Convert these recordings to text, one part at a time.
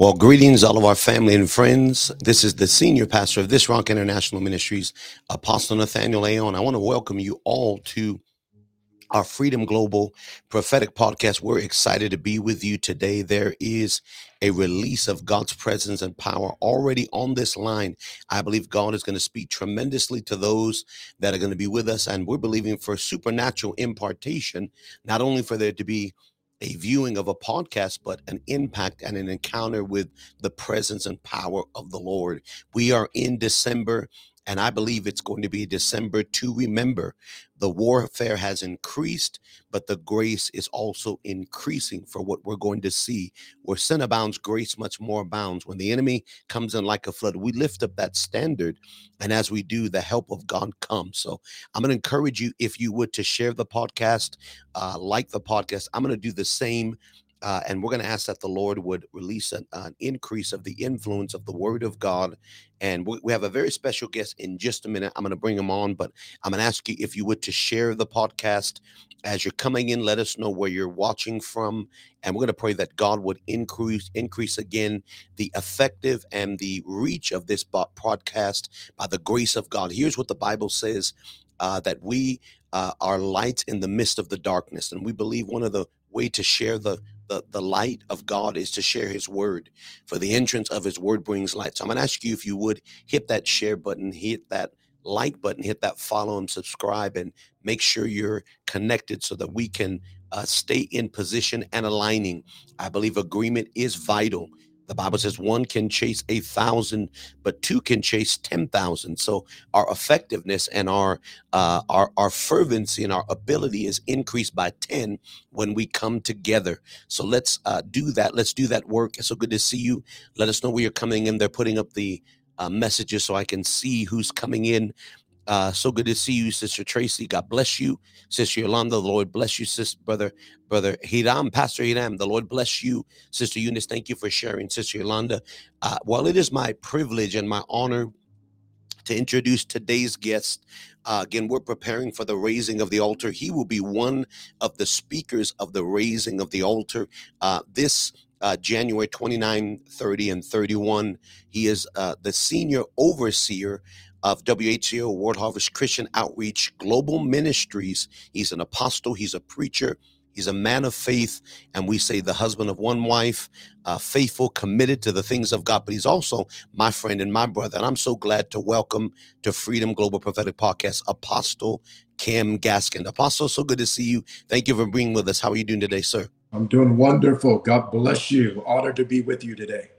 Well, greetings, all of our family and friends. This is the senior pastor of this Rock International Ministries, Apostle Nathaniel Leon. I want to welcome you all to our Freedom Global prophetic podcast. We're excited to be with you today. There is a release of God's presence and power already on this line. I believe God is going to speak tremendously to those that are going to be with us, and we're believing for supernatural impartation, not only for there to be a viewing of a podcast, but an impact and an encounter with the presence and power of the Lord. We are in December, and I believe it's going to be December to remember. The warfare has increased, but the grace is also increasing for what we're going to see. Where sin abounds, grace much more abounds. When the enemy comes in like a flood, we lift up that standard. And as we do, the help of God comes. So I'm going to encourage you, if you would, to share the podcast, uh, like the podcast. I'm going to do the same uh, and we're going to ask that the Lord would release an, an, increase of the influence of the Word of God. And we, we have a very special guest in just a minute. I'm going to bring him on, but I'm going to ask you if you would to share the podcast as you're coming in. Let us know where you're watching from, and we're going to pray that God would increase increase again the effective and the reach of this podcast by the grace of God. Here's what the Bible says: uh, that we uh, are lights in the midst of the darkness, and we believe one of the way to share the the, the light of God is to share his word. For the entrance of his word brings light. So I'm to ask you if you would hit that share button, hit that like button, hit that follow and subscribe, and make sure you're connected so that we can uh, stay in position and aligning. I believe agreement is vital the Bible says one can chase a thousand, but two can chase ten thousand. So our effectiveness and our uh, our our fervency and our ability is increased by ten when we come together. So let's uh, do that. Let's do that work. It's so good to see you. Let us know where you're coming in. They're putting up the uh, messages so I can see who's coming in. Uh, so good to see you, Sister Tracy. God bless you, Sister Yolanda. The Lord bless you, Sister Brother Brother Hiram, Pastor Hiram. The Lord bless you, Sister Eunice. Thank you for sharing, Sister Yolanda. Uh, well, it is my privilege and my honor to introduce today's guest. Uh, again, we're preparing for the raising of the altar. He will be one of the speakers of the raising of the altar. Uh, this uh, January 29, 30, and 31. He is uh, the senior overseer of WHCO World Harvest Christian Outreach Global Ministries. He's an apostle, he's a preacher, he's a man of faith, and we say the husband of one wife, uh, faithful, committed to the things of God. But he's also my friend and my brother. And I'm so glad to welcome to Freedom Global Prophetic Podcast, Apostle Kem Gaskin. Apostle, so good to see you. Thank you for being with us. How are you doing today, sir? I'm doing wonderful. God bless you. Honored to be with you today.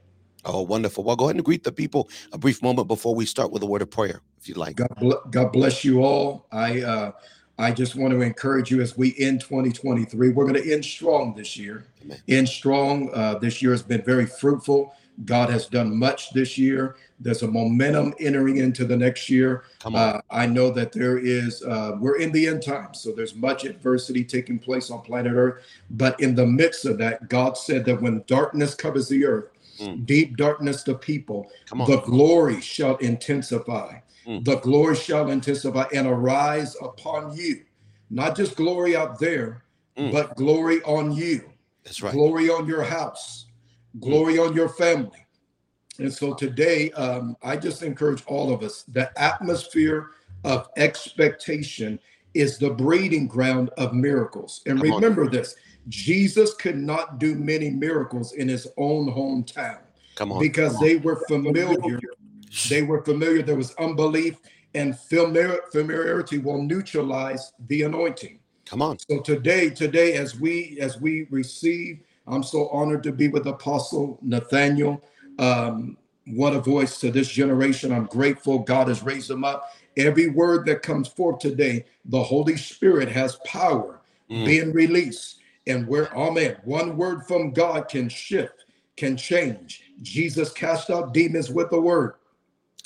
Oh, wonderful. Well, go ahead and greet the people a brief moment before we start with a word of prayer, if you'd like. God, God bless you all. I uh, I just want to encourage you as we end 2023. We're going to end strong this year. Amen. End strong. Uh, this year has been very fruitful. God has done much this year. There's a momentum entering into the next year. Uh, I know that there is, uh, we're in the end times, so there's much adversity taking place on planet Earth. But in the midst of that, God said that when darkness covers the earth, mm. deep darkness to people, the glory shall intensify. Mm. The glory shall intensify and arise upon you. Not just glory out there, mm. but glory on you. That's right. Glory on your house, mm. glory on your family. And so today, um, I just encourage all of us the atmosphere of expectation is the breeding ground of miracles. And Come remember on. this Jesus could not do many miracles in his own hometown. Come on. Because Come they were familiar. They were familiar. There was unbelief, and familiarity will neutralize the anointing. Come on. So today, today, as we as we receive, I'm so honored to be with Apostle Nathaniel. Um, what a voice to this generation. I'm grateful God has raised him up. Every word that comes forth today, the Holy Spirit has power mm. being released. And where, amen, one word from God can shift, can change. Jesus cast out demons with a word.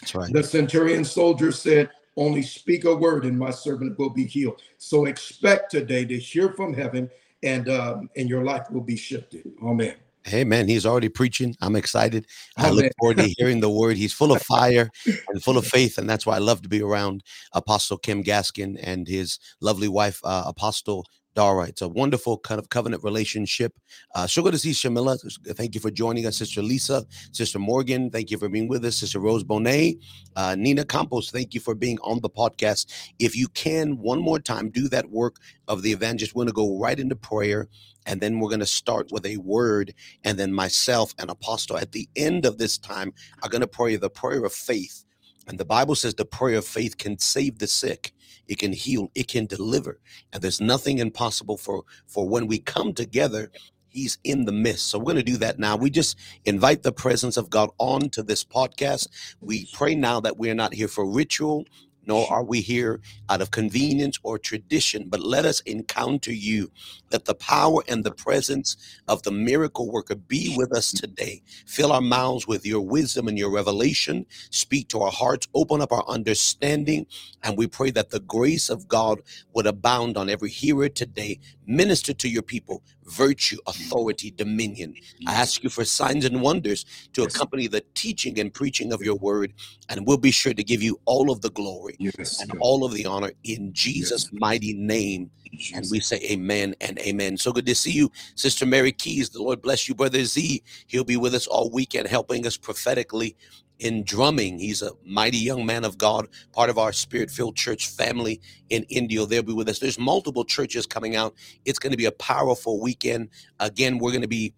That's right. The centurion soldier said, Only speak a word and my servant will be healed. So expect today to hear from heaven and um, and your life will be shifted. Amen. Hey man, he's already preaching. I'm excited. I look forward to hearing the word. He's full of fire and full of faith, and that's why I love to be around Apostle Kem Gaskin and his lovely wife, uh, Apostle All right. It's a wonderful kind of covenant relationship. Uh, so good to see Shamila. Thank you for joining us, Sister Lisa, Sister Morgan. Thank you for being with us, Sister Rose Bonet, uh, Nina Campos. Thank you for being on the podcast. If you can, one more time, do that work of the evangelist. We're going to go right into prayer, and then we're going to start with a word, and then myself and Apostle at the end of this time are going to pray the prayer of faith. And the Bible says the prayer of faith can save the sick it can heal, it can deliver. And there's nothing impossible for for when we come together He's in the midst. So we're going to do that now. We just invite the presence of God on to this podcast. We pray now that we're not here for ritual nor are we here out of convenience or tradition, but let us encounter you. Let the power and the presence of the miracle worker be with us today. Fill our mouths with your wisdom and your revelation. Speak to our hearts, open up our understanding, and we pray that the grace of God would abound on every hearer today. Minister to your people virtue, mm. authority, dominion. I ask you for signs and wonders to accompany the teaching and preaching of your word, and we'll be sure to give you all of the glory yes, and all of the honor in Jesus' yes. mighty name. And we say amen and amen. So good to see you, Sister Mary Keys. The Lord bless you, Brother Z. He'll be with us all weekend, helping us prophetically in drumming. He's a mighty young man of God, part of our spirit filled church family in India. They'll be with us. There's multiple churches coming out. It's going to be a powerful weekend. Again, we're going to be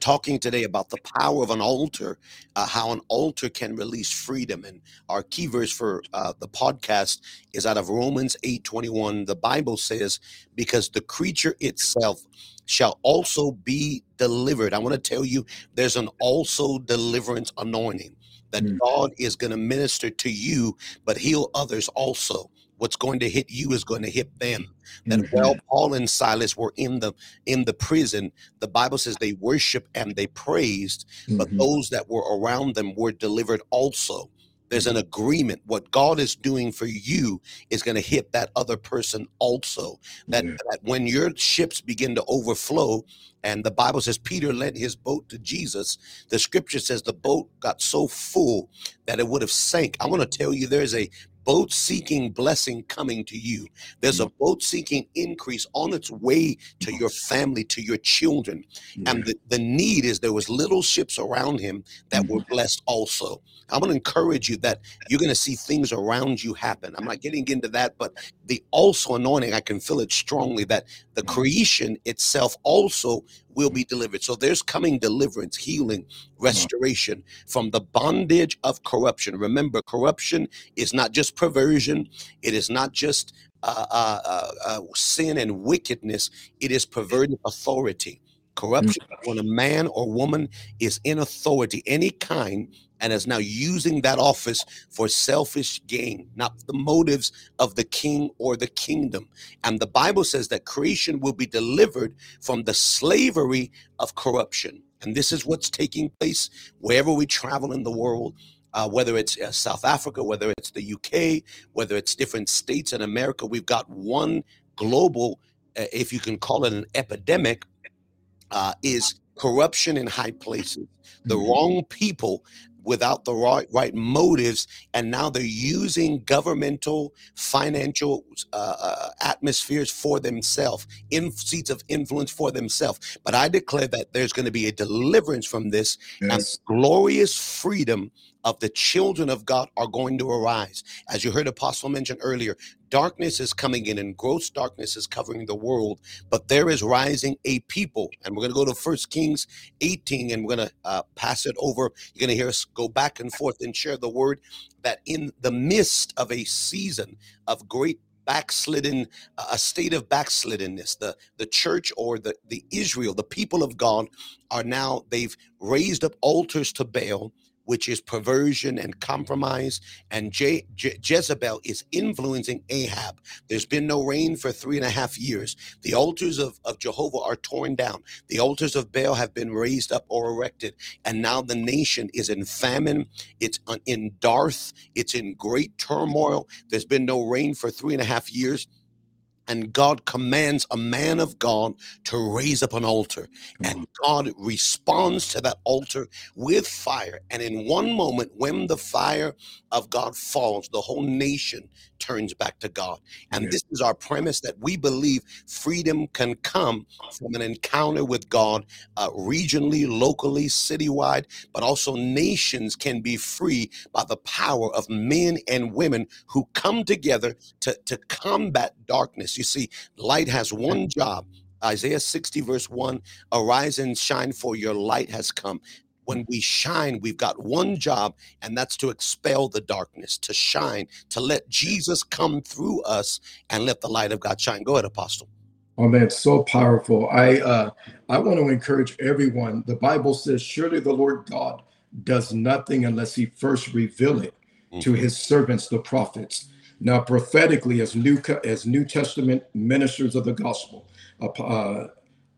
talking today about the power of an altar, uh, how an altar can release freedom. And our key verse for uh, the podcast is out of Romans 8 21. The Bible says, Because the creature itself shall also be delivered. I want to tell you, there's an also deliverance anointing that mm. God is going to minister to you, but heal others also. What's going to hit you is going to hit them. That mm-hmm. while Paul and Silas were in the in the prison, the Bible says they worshiped and they praised, mm-hmm. but those that were around them were delivered also. There's an agreement. What God is doing for you is going to hit that other person also. That, yeah. that when your ships begin to overflow, and the Bible says Peter lent his boat to Jesus, the scripture says the boat got so full that it would have sank. I want to tell you there's a boat seeking blessing coming to you. There's a boat seeking increase on its way to your family, to your children. And the, the need is there was little ships around him that were mm-hmm. blessed also. I'm going to encourage you that you're going to see things around you happen. I'm not getting into that, but the also anointing, I can feel it strongly that the mm-hmm. creation itself also will be delivered. So there's coming deliverance, healing, restoration from the bondage of corruption. Remember, corruption is not just perversion, it is not just uh, uh, uh, uh sin and wickedness, it is perverted authority. Corruption, when a man or woman is in authority, any kind, and is now using that office for selfish gain, not the motives of the king or the kingdom. And the Bible says that creation will be delivered from the slavery of corruption. And this is what's taking place wherever we travel in the world. Uh, whether it's uh, South Africa, whether it's the UK, whether it's different states in America, we've got one global, uh, if you can call it an epidemic, uh, is corruption in high places. The mm-hmm. wrong people without the right, right motives and now they're using governmental financial uh, uh, atmospheres for themselves in seats of influence for themselves but i declare that there's going to be a deliverance from this yes. and glorious freedom of the children of God are going to arise. As you heard Apostle mention earlier, darkness is coming in and gross darkness is covering the world, but there is rising a people. And we're going to go to First Kings 18 and we're going to uh, pass it over. You're going to hear us go back and forth and share the word that in the midst of a season of great backslidden a state of backsliddenness the the church or the the israel the people of god are now they've raised up altars to baal which is perversion and compromise. And Je- Je- Jezebel is influencing Ahab. There's been no rain for three and a half years. The altars of, of Jehovah are torn down. The altars of Baal have been raised up or erected. And now the nation is in famine. It's in Darth. It's in great turmoil. There's been no rain for three and a half years. And God commands a man of God to raise up an altar. And God responds to that altar with fire. And in one moment, when the fire of God falls, the whole nation turns back to God. And this is our premise that we believe freedom can come from an encounter with God uh, regionally, locally, citywide, but also nations can be free by the power of men and women who come together to, to combat darkness. You see, light has one job. Isaiah 60, verse 1 Arise and shine, for your light has come when we shine, we've got one job, and that's to expel the darkness, to shine, to let Jesus come through us and let the light of God shine. Go ahead, Apostle. Oh man, so powerful. I uh I want to encourage everyone. The Bible says, surely the Lord God does nothing unless he first reveal it mm-hmm. to his servants, the prophets. Now, prophetically, as New as New Testament ministers of the gospel, uh,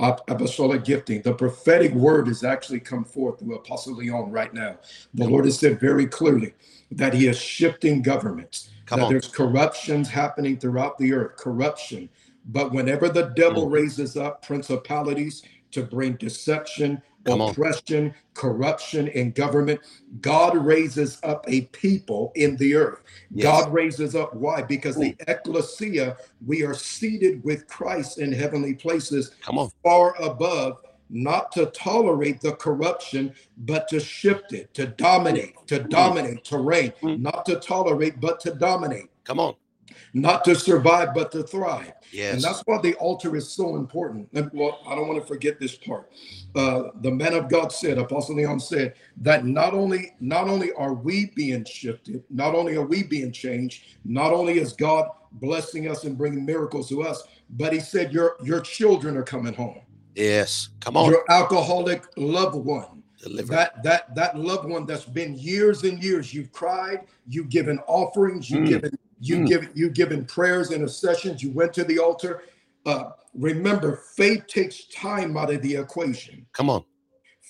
apostolic gifting. The prophetic word has actually come forth through Apostle Leon right now. The Lord has said very clearly that he is shifting governments, come that on. there's corruptions happening throughout the earth, corruption. But whenever the devil mm. raises up principalities to bring deception, oppression, on. corruption in government. God raises up a people in the earth. Yes. God raises up why? Because Ooh. the ecclesia, we are seated with Christ in heavenly places, Come on. far above not to tolerate the corruption, but to shift it, to dominate, to dominate, to reign, mm. not to tolerate, but to dominate. Come on not to survive, but to thrive. Yes. And that's why the altar is so important. And, well, I don't want to forget this part. Uh, the man of God said, Apostle Leon said, that not only not only are we being shifted, not only are we being changed, not only is God blessing us and bringing miracles to us, but he said your your children are coming home. Yes, come on. Your alcoholic loved one. Deliver. That that that loved one that's been years and years. You've cried. You've given offerings. You've mm. given you mm. give you given prayers, intercessions. You went to the altar. Uh, remember, faith takes time out of the equation. Come on.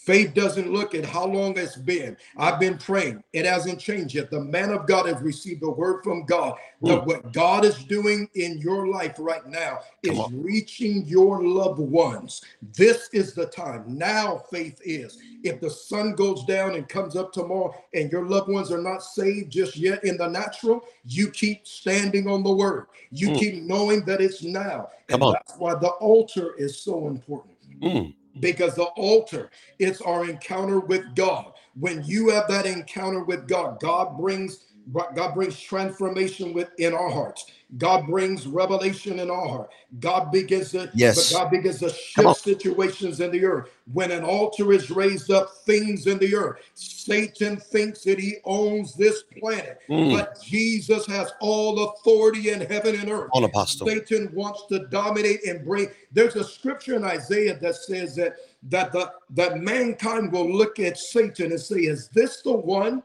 Faith doesn't look at how long it's been. I've been praying. It hasn't changed yet. The man of God has received a word from God that what God is doing in your life right now is reaching your loved ones. This is the time. Now faith is. If the sun goes down and comes up tomorrow and your loved ones are not saved just yet in the natural, you keep standing on the word. You mm. keep knowing that it's now. Come and on. That's why the altar is so important. Mm because the altar it's our encounter with god when you have that encounter with god god brings God brings transformation within our hearts. God brings revelation in our heart. God begins to yes. God begins to shift situations in the earth. When an altar is raised up, things in the earth. Satan thinks that he owns this planet, mm. but Jesus has all authority in heaven and earth. On apostle. Satan wants to dominate and bring. There's a scripture in Isaiah that says that that the that mankind will look at Satan and say, "Is this the one?"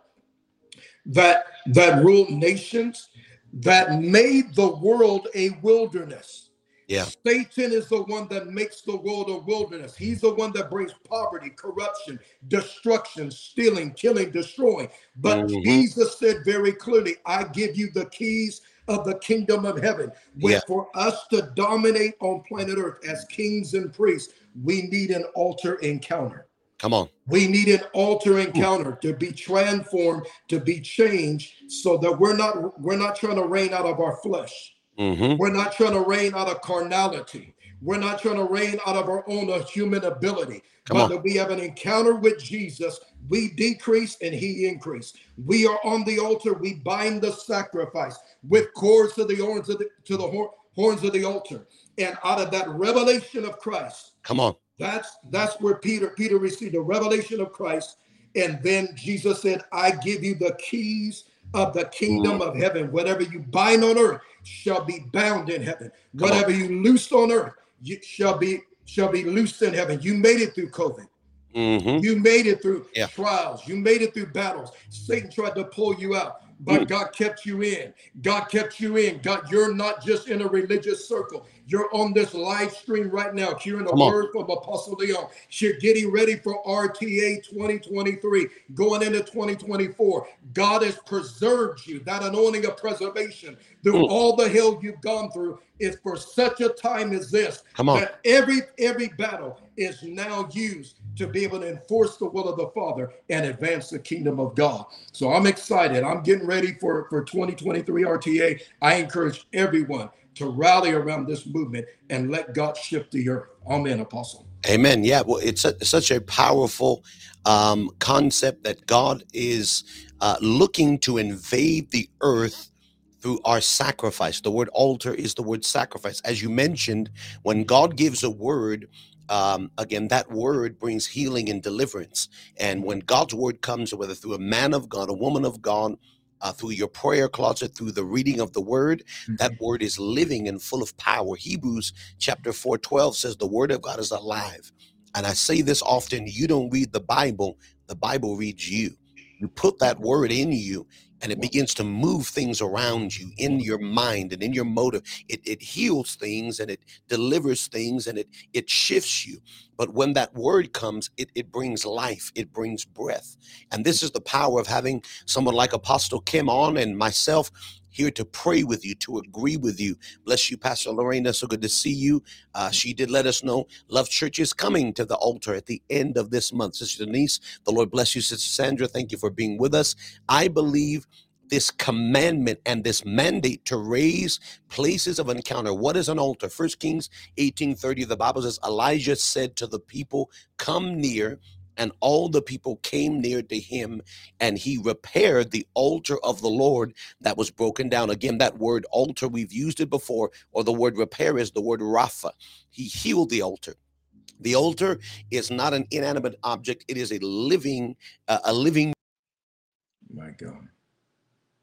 that that ruled nations, that made the world a wilderness. Yeah. Satan is the one that makes the world a wilderness. He's the one that brings poverty, corruption, destruction, stealing, killing, destroying. But mm-hmm. Jesus said very clearly, I give you the keys of the kingdom of heaven. Where yeah. for us to dominate on planet Earth as kings and priests, we need an altar encounter. Come on. We need an altar encounter to be transformed, to be changed, so that we're not we're not trying to reign out of our flesh. Mm-hmm. We're not trying to reign out of carnality. We're not trying to reign out of our own uh, human ability. Come but on. that we have an encounter with Jesus, we decrease and he increase. We are on the altar. We bind the sacrifice with cords to the horns of the to the horns of the altar. And out of that revelation of Christ, come on that's that's where Peter Peter received the revelation of Christ, and then Jesus said, "I give you the keys of the kingdom of heaven. Whatever you bind on earth shall be bound in heaven. Whatever you loose on earth you shall be shall be loosed in heaven." You made it through COVID. Mm-hmm. You made it through yeah. trials. You made it through battles. Satan tried to pull you out but God kept you in. God kept you in. God, you're not just in a religious circle. You're on this live stream right now, hearing a word from Apostle Leon. You're getting ready for RTA 2023, going into 2024. God has preserved you. That anointing of preservation through mm. all the hell you've gone through is for such a time as this. Come on. That every every battle is now used to be able to enforce the will of the Father and advance the kingdom of God. So I'm excited. I'm getting ready for, for 2023 RTA. I encourage everyone to rally around this movement and let God shift the earth. Amen, Apostle. Amen. Yeah, well, it's a, such a powerful um, concept that God is uh, looking to invade the earth through our sacrifice. The word altar is the word sacrifice. As you mentioned, when God gives a word, um, again, that word brings healing and deliverance. And when God's word comes, whether through a man of God, a woman of God, uh, through your prayer closet, through the reading of the word, mm-hmm. that word is living and full of power. Hebrews chapter 4 12 says, The word of God is alive. And I say this often you don't read the Bible, the Bible reads you. You put that word in you, and it begins to move things around you in your mind and in your motive. It, it heals things and it delivers things and it it shifts you. But when that word comes it, it brings life it brings breath. And this mm. is the power of having someone like apostle kem on and myself here to pray with you, to agree with you. Bless you, Pastor Lorena. So good to see you. Uh, she did let us know Love Church is coming to the altar at the end of this month. Sister Denise, the Lord bless you. Sister Sandra, thank you for being with us. I believe this commandment and this mandate to raise places of encounter. What is an altar? First Kings 18:30, the Bible says, Elijah said to the people, Come near. And all the people came near to him, and he repaired the altar of the Lord that was broken down. Again, that word altar, we've used it before, or the word repair is the word Rapha. He healed the altar. The altar is not an inanimate object; it is a living, uh, a living. My God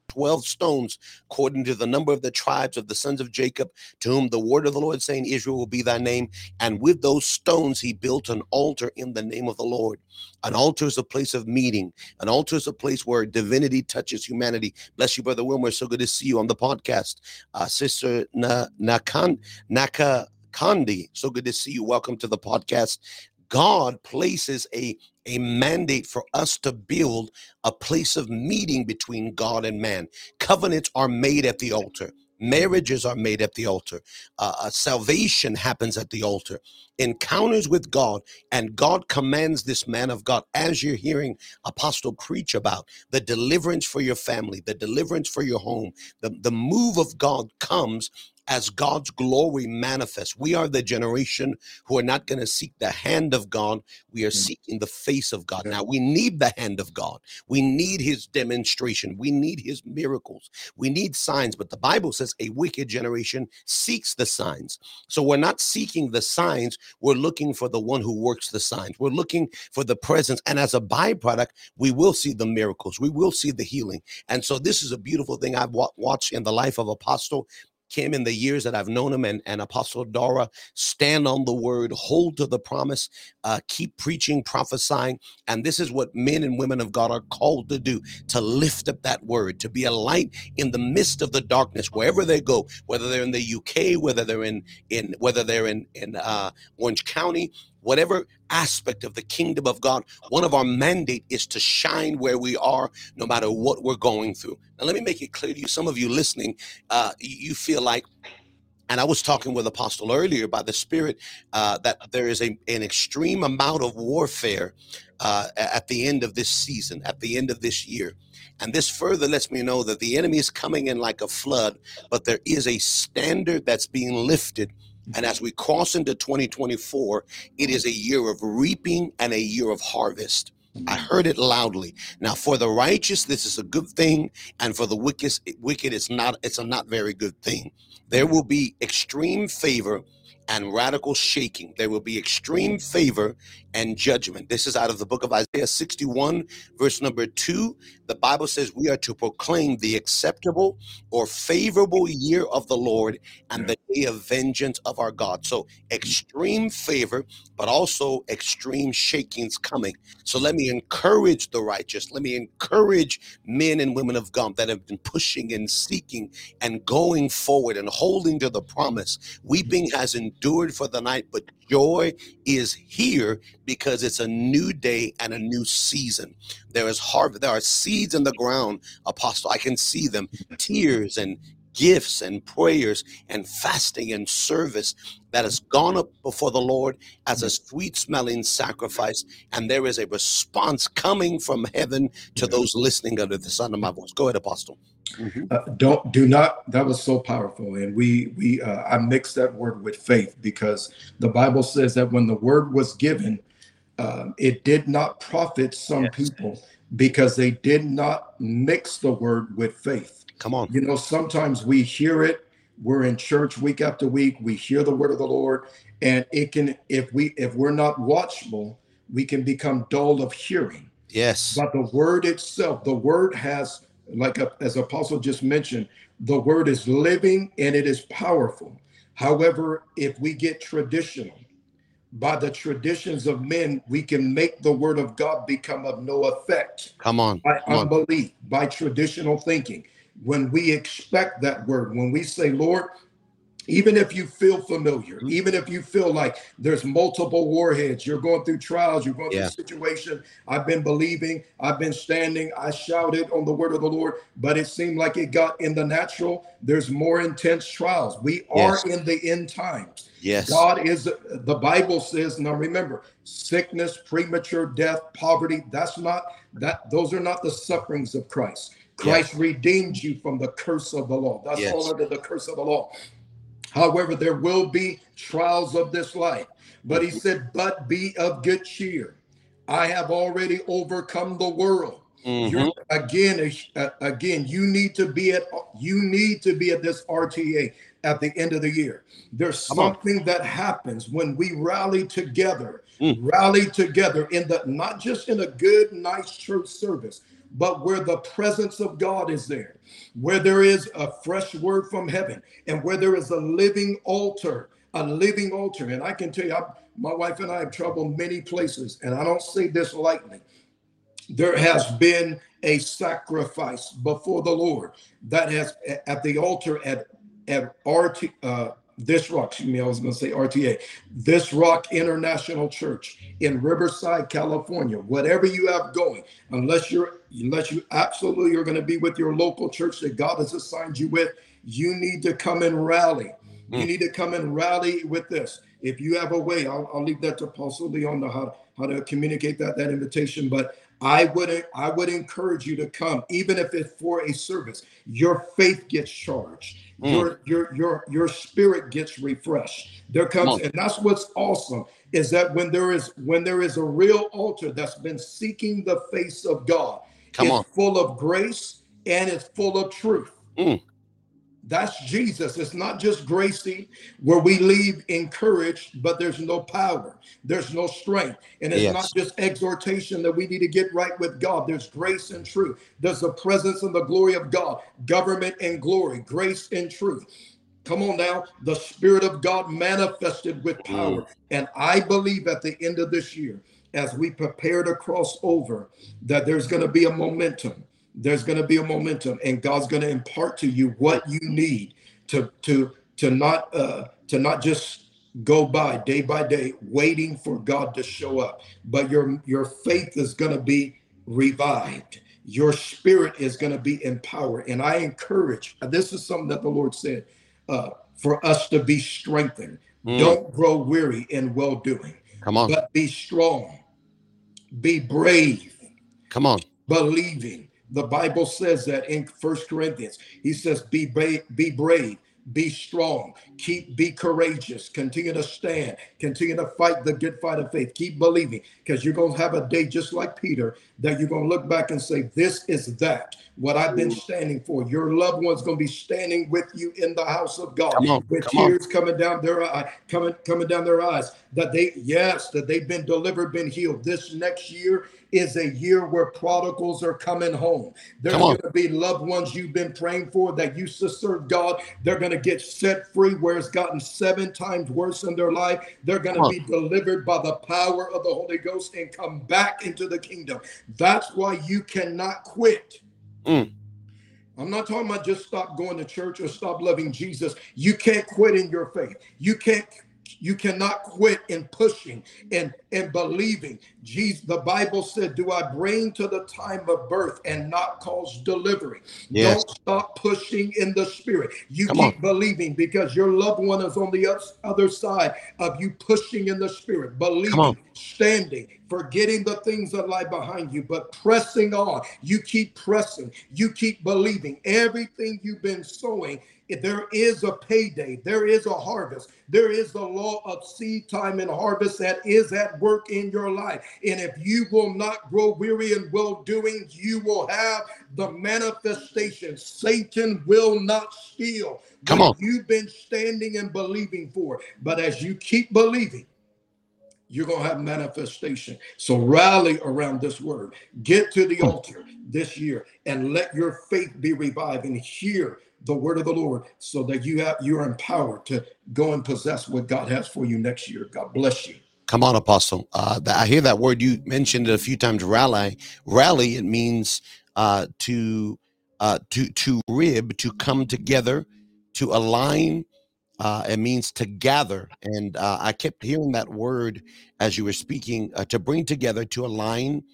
12 stones, according to the number of the tribes of the sons of Jacob, to whom the word of the Lord saying, Israel will be thy name. And with those stones, he built an altar in the name of the Lord. An altar is a place of meeting. An altar is a place where divinity touches humanity. Bless you, Brother Wilmer. So good to see you on the podcast. Uh, Sister Na- Nakan- Naka Kandi, so good to see you. Welcome to the podcast. God places a, a mandate for us to build a place of meeting between God and man. Covenants are made at the altar. Marriages are made at the altar. Uh, uh, salvation happens at the altar. Encounters with God, and God commands this man of God, as you're hearing Apostle preach about the deliverance for your family, the deliverance for your home, the, the move of God comes as God's glory manifests. We are the generation who are not going to seek the hand of God. We are mm. seeking the face of God. Now, we need the hand of God. We need his demonstration. We need his miracles. We need signs. But the Bible says a wicked generation seeks the signs. So we're not seeking the signs. We're looking for the one who works the signs. We're looking for the presence. And as a byproduct, we will see the miracles. We will see the healing. And so this is a beautiful thing I've watched in the life of Apostle Kem in the years that I've known him and, and Apostle Dora stand on the word, hold to the promise, uh, keep preaching, prophesying. And this is what men and women of God are called to do to lift up that word, to be a light in the midst of the darkness, wherever they go, whether they're in the UK, whether they're in, in whether they're in, in uh, Orange County, whatever aspect of the kingdom of God, one of our mandate is to shine where we are, no matter what we're going through. Now, let me make it clear to you. Some of you listening, uh, you feel like and I was talking with Apostle earlier by the Spirit uh, that there is a, an extreme amount of warfare uh, at the end of this season, at the end of this year. And this further lets me know that the enemy is coming in like a flood, but there is a standard that's being lifted and as we cross into 2024, it is a year of reaping and a year of harvest. I heard it loudly. Now, for the righteous, this is a good thing, and for the wicked, wicked, it's not. It's a not very good thing. There will be extreme favor and radical shaking. There will be extreme favor and judgment. This is out of the book of Isaiah 61, verse number two. the Bible says we are to proclaim the acceptable or favorable year of the Lord and the day of vengeance of our God. So, extreme favor, but also extreme shakings coming. So, let me encourage the righteous. Let me encourage men and women of God that have been pushing and seeking and going forward and holding to the promise. Weeping has endured for the night, but joy is here because it's a new day and a new season. There is harvest. There are seeds in the ground, Apostle. I can see them. Tears and gifts and prayers and fasting and service that has gone up before the Lord as a sweet smelling sacrifice. And there is a response coming from heaven to those listening under the sound of my voice. Go ahead, Apostle. Mm-hmm. Uh, don't do not. That was so powerful, and we we uh, I mixed that word with faith because the Bible says that when the word was given, uh, it did not profit some yes. people because they did not mix the word with faith. Come on. You know, sometimes we hear it. We're in church week after week. We hear the word of the Lord, and it can if we if we're not watchful, we can become dull of hearing. Yes. But the word itself, the word has like a, as apostle just mentioned the word is living and it is powerful however if we get traditional by the traditions of men we can make the word of god become of no effect come on by come unbelief on. by traditional thinking when we expect that word when we say lord even if you feel familiar, mm-hmm. even if you feel like there's multiple warheads, you're going through trials, you're going yeah. through a situation. I've been believing, I've been standing, I shouted on the word of the Lord, but it seemed like it got in the natural. There's more intense trials. We are in the end times. Yes. God is, the Bible says, now remember, sickness, premature death, poverty, that's not, that, those are not the sufferings of Christ. Christ yes. redeemed you from the curse of the law. That's yes. all under the curse of the law. However, there will be trials of this life. But he said, But be of good cheer. I have already overcome the world. Mm-hmm. again, uh, again, you need to be at you need to be at this RTA at the end of the year. There's something that happens when we rally together, mm. rally together in the not just in a good, nice church service, but where the presence of God is there, where there is a fresh word from heaven, and where there is a living altar, a living altar. And I can tell you, I, my wife and I have traveled many places, and I don't say this lightly. There has been a sacrifice before the Lord that has at the altar at at RT, uh, this rock, excuse me, I was going to say RTA, this rock international church in Riverside, California, whatever you have going, unless you're, unless you absolutely are going to be with your local church that God has assigned you with, you need to come and rally. You mm. need to come and rally with this. If you have a way, I'll, I'll leave that to Apostle Leon to how, how to communicate that, that invitation. But I would I would encourage you to come, even if it's for a service. Your faith gets charged. Mm. Your your your your spirit gets refreshed. There comes, and that's what's awesome is that when there is when there is a real altar that's been seeking the face of God, Come it's on. full of grace and it's full of truth. Mm. That's Jesus. It's not just Gracie where we leave encouraged, but there's no power, there's no strength. And it's yes. not just exhortation that we need to get right with God. There's grace and truth. There's the presence and the glory of God, government and glory, grace and truth. Come on now, the Spirit of God manifested with power. Mm. And I believe at the end of this year, as we prepare to cross over, that there's going to be a momentum there's going to be a momentum and god's going to impart to you what you need to to to not uh to not just go by day by day waiting for god to show up but your your faith is going to be revived. Your spirit is going to be empowered. And i encourage this is something that the lord said uh, for us to be strengthened. Mm. don't grow weary in well doing come on. but be strong. Be brave. Come on. Believing the Bible says that in First Corinthians. He says, "Be brave, be brave, be strong, keep be courageous, continue to stand, continue to fight the good fight of faith, keep believing, because you're gonna have a day just like Peter that you're gonna look back and say, This is that what I've been standing for. Your loved one's gonna be standing with you in the house of God on, with tears on. coming down their eye, coming coming down their eyes. That they, yes, that they've been delivered, been healed. This next year is a year where prodigals are coming home. There's going to be loved ones you've been praying for that used to serve God. They're going to get set free where it's gotten seven times worse in their life. They're going to be delivered by the power of the Holy Ghost and come back into the kingdom. That's why you cannot quit. Mm. I'm not talking about just stop going to church or stop loving Jesus. You can't quit in your faith. You can't you cannot quit in pushing and and believing. Jesus the bible said do i bring to the time of birth and not cause delivery? Yes. don't stop pushing in the spirit. You Come keep on. believing because your loved one is on the other side of you pushing in the spirit believing standing forgetting the things that lie behind you but pressing on. You keep pressing. You keep believing. Everything you've been sowing there is a payday, there is a harvest, there is the law of seed time and harvest that is at work in your life. And if you will not grow weary in well doing, you will have the manifestation. Satan will not steal. Come on. You've been standing and believing for. it, But as you keep believing, you're going to have manifestation. So rally around this word. Get to the altar this year and let your faith be revived and hear the word of the Lord so that you have you are empowered to go and possess what God has for you next year. God bless you. Come on, Apostle. Uh, I hear that word you mentioned it a few times. Rally, rally. It means uh, to uh, to to rib, to come together, to align. Uh, it means to gather, and uh, I kept hearing that word as you were speaking. Uh, to bring together, to align,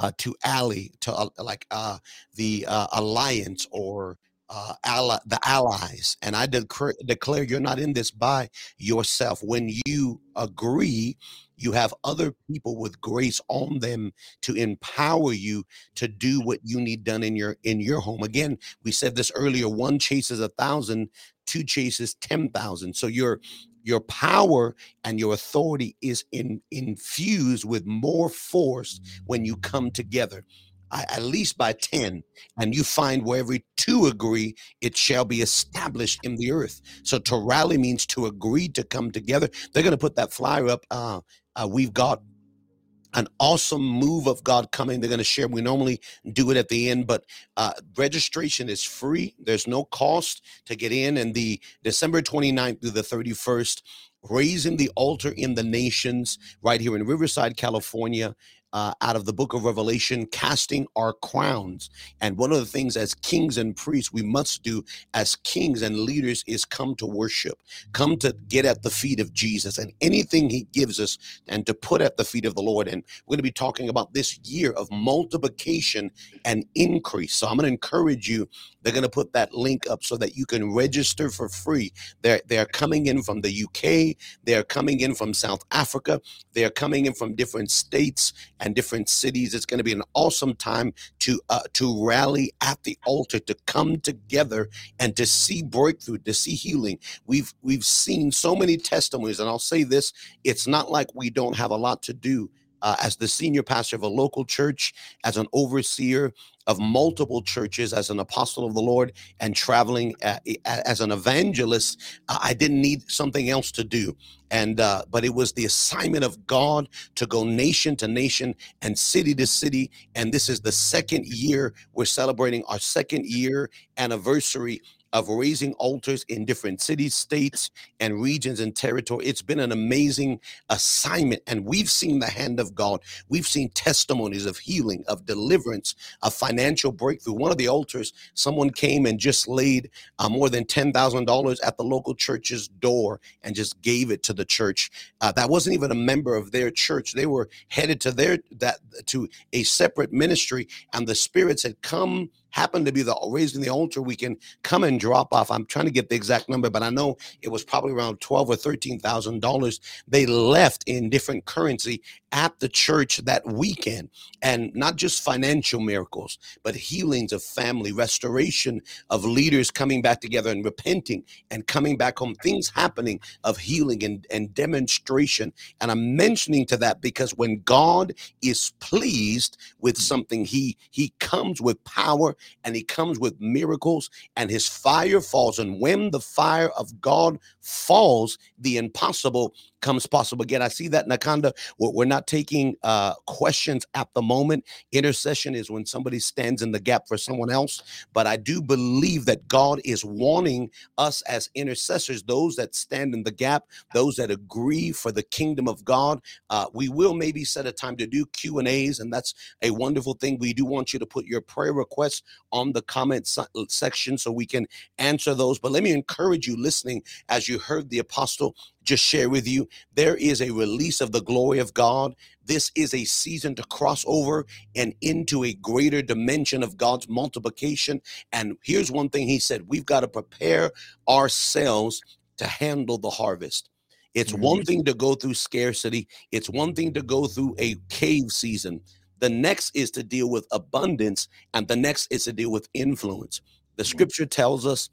uh, to ally, to uh, like uh, the uh, alliance or uh, ally, the allies. And I declare, declare you're not in this by yourself. When you agree, you have other people with grace on them to empower you to do what you need done in your in your home. Again, we said this earlier: one chases a thousand, two chases ten thousand. So your your power and your authority is in, infused with more force when you come together at least by 10 and you find where every two agree it shall be established in the earth so to rally means to agree to come together they're going to put that flyer up uh, uh, we've got an awesome move of God coming. They're going to share. We normally do it at the end, but uh, registration is free. There's no cost to get in. And the December 29th through the 31st, raising the altar in the nations right here in Riverside, California uh, out of the book of Revelation, casting our crowns. And one of the things as kings and priests we must do as kings and leaders is come to worship, come to get at the feet of Jesus and anything he gives us and to put at the feet of the Lord. And we're going to be talking about this year of multiplication and increase. So I'm going to encourage you. They're going to put that link up so that you can register for free. They're, they're coming in from the UK, they're coming in from South Africa, they're coming in from different states and different cities. It's going to be an awesome time to uh, to rally at the altar, to come together and to see breakthrough, to see healing. We've we've seen so many testimonies, and I'll say this: it's not like we don't have a lot to do uh, as the senior pastor of a local church, as an overseer of multiple churches, as an apostle of the Lord, and traveling uh, as an evangelist, uh, I didn't need something else to do. And uh, but it was the assignment of God to go nation to nation and city to city. And this is the second year we're celebrating our second year anniversary of raising altars in different cities, states, and regions and territory. It's been an amazing assignment, and we've seen the hand of God. We've seen testimonies of healing, of deliverance, of financial breakthrough. One of the altars, someone came and just laid uh, more than $10,000 at the local church's door and just gave it to the church. Uh, that wasn't even a member of their church. They were headed to their that to a separate ministry, and the spirits had come happened to be the raising the altar we can come and drop off. I'm trying to get the exact number, but I know it was probably around twelve or thirteen thousand dollars. They left in different currency at the church that weekend, and not just financial miracles, but healings of family, restoration of leaders coming back together and repenting and coming back home. Things happening of healing and, and demonstration. And I'm mentioning to that because when God is pleased with something, He He comes with power and he comes with miracles and his fire falls. And when the fire of God falls, the impossible comes possible. Again, I see that Nakanda. We're not taking uh, questions at the moment. Intercession is when somebody stands in the gap for someone else. But I do believe that God is wanting us as intercessors, those that stand in the gap, those that agree for the kingdom of God. Uh, we will maybe set a time to do Q and A's, and that's a wonderful thing. We do want you to put your prayer requests on the comment section so we can answer those. But let me encourage you, listening, as you heard the apostle just share with you there is a release of the glory of God. This is a season to cross over and into a greater dimension of God's multiplication. And here's one thing he said we've got to prepare ourselves to handle the harvest. It's mm-hmm. one thing to go through scarcity, it's one thing to go through a cave season. The next is to deal with abundance, and the next is to deal with influence. The scripture tells us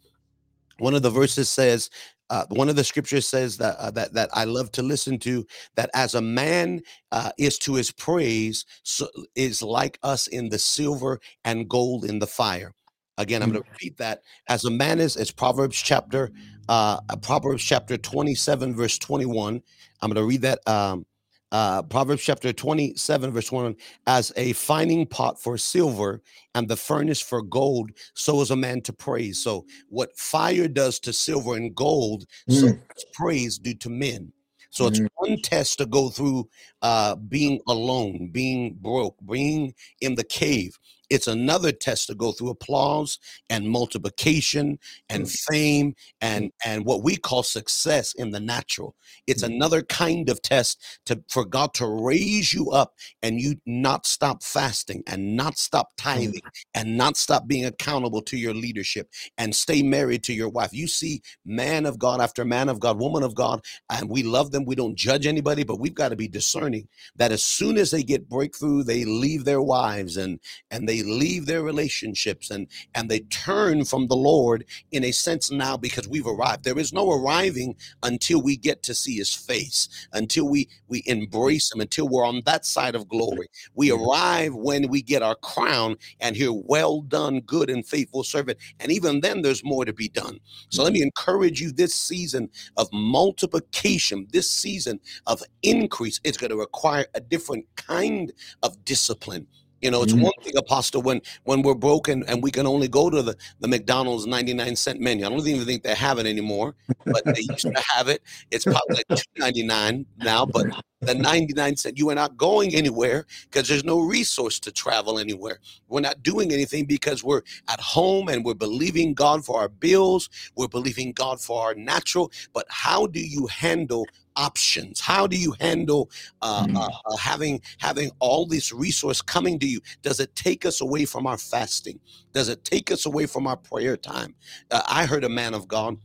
one of the verses says uh, one of the scriptures says that uh, that that I love to listen to that as a man uh, is to his praise so, is like us in the silver and gold in the fire. Again, I'm going to mm. repeat that. As a man is, it's Proverbs chapter uh, Proverbs chapter 27 verse 21. I'm going to read that. Um, uh, Proverbs chapter 27, verse 1 as a fining pot for silver and the furnace for gold, so is a man to praise. So, what fire does to silver and gold, mm. so praise do to men. So it's mm-hmm. one test to go through uh, being alone, being broke, being in the cave. It's another test to go through applause and multiplication and mm-hmm. fame and and what we call success in the natural. It's mm-hmm. another kind of test to for God to raise you up and you not stop fasting and not stop mm-hmm. tithing and not stop being accountable to your leadership and stay married to your wife. You see man of God after man of God, woman of God, and we love them. We don't judge anybody, but we've got to be discerning that as soon as they get breakthrough, they leave their wives and and they leave their relationships and and they turn from the Lord in a sense now because we've arrived. There is no arriving until we get to see his face, until we we embrace him, until we're on that side of glory. We mm-hmm. arrive when we get our crown and hear well done, good and faithful servant. And even then there's more to be done. So let mm-hmm. me encourage you this season of multiplication, this season of increase, it's going to require a different kind of discipline you know, it's mm-hmm. one thing, Apostle, when when we're broken and we can only go to the, the McDonald's 99 cent menu. I don't even think they have it anymore, but they used to have it. It's probably like 2.99 now, but the 99 cent, you are not going anywhere because there's no resource to travel anywhere. We're not doing anything because we're at home and we're believing God for our bills. We're believing God for our natural. But how do you handle options how do you handle uh, mm. uh, uh, having having all this resource coming to you does it take us away from our fasting does it take us away from our prayer time uh, i heard a man of god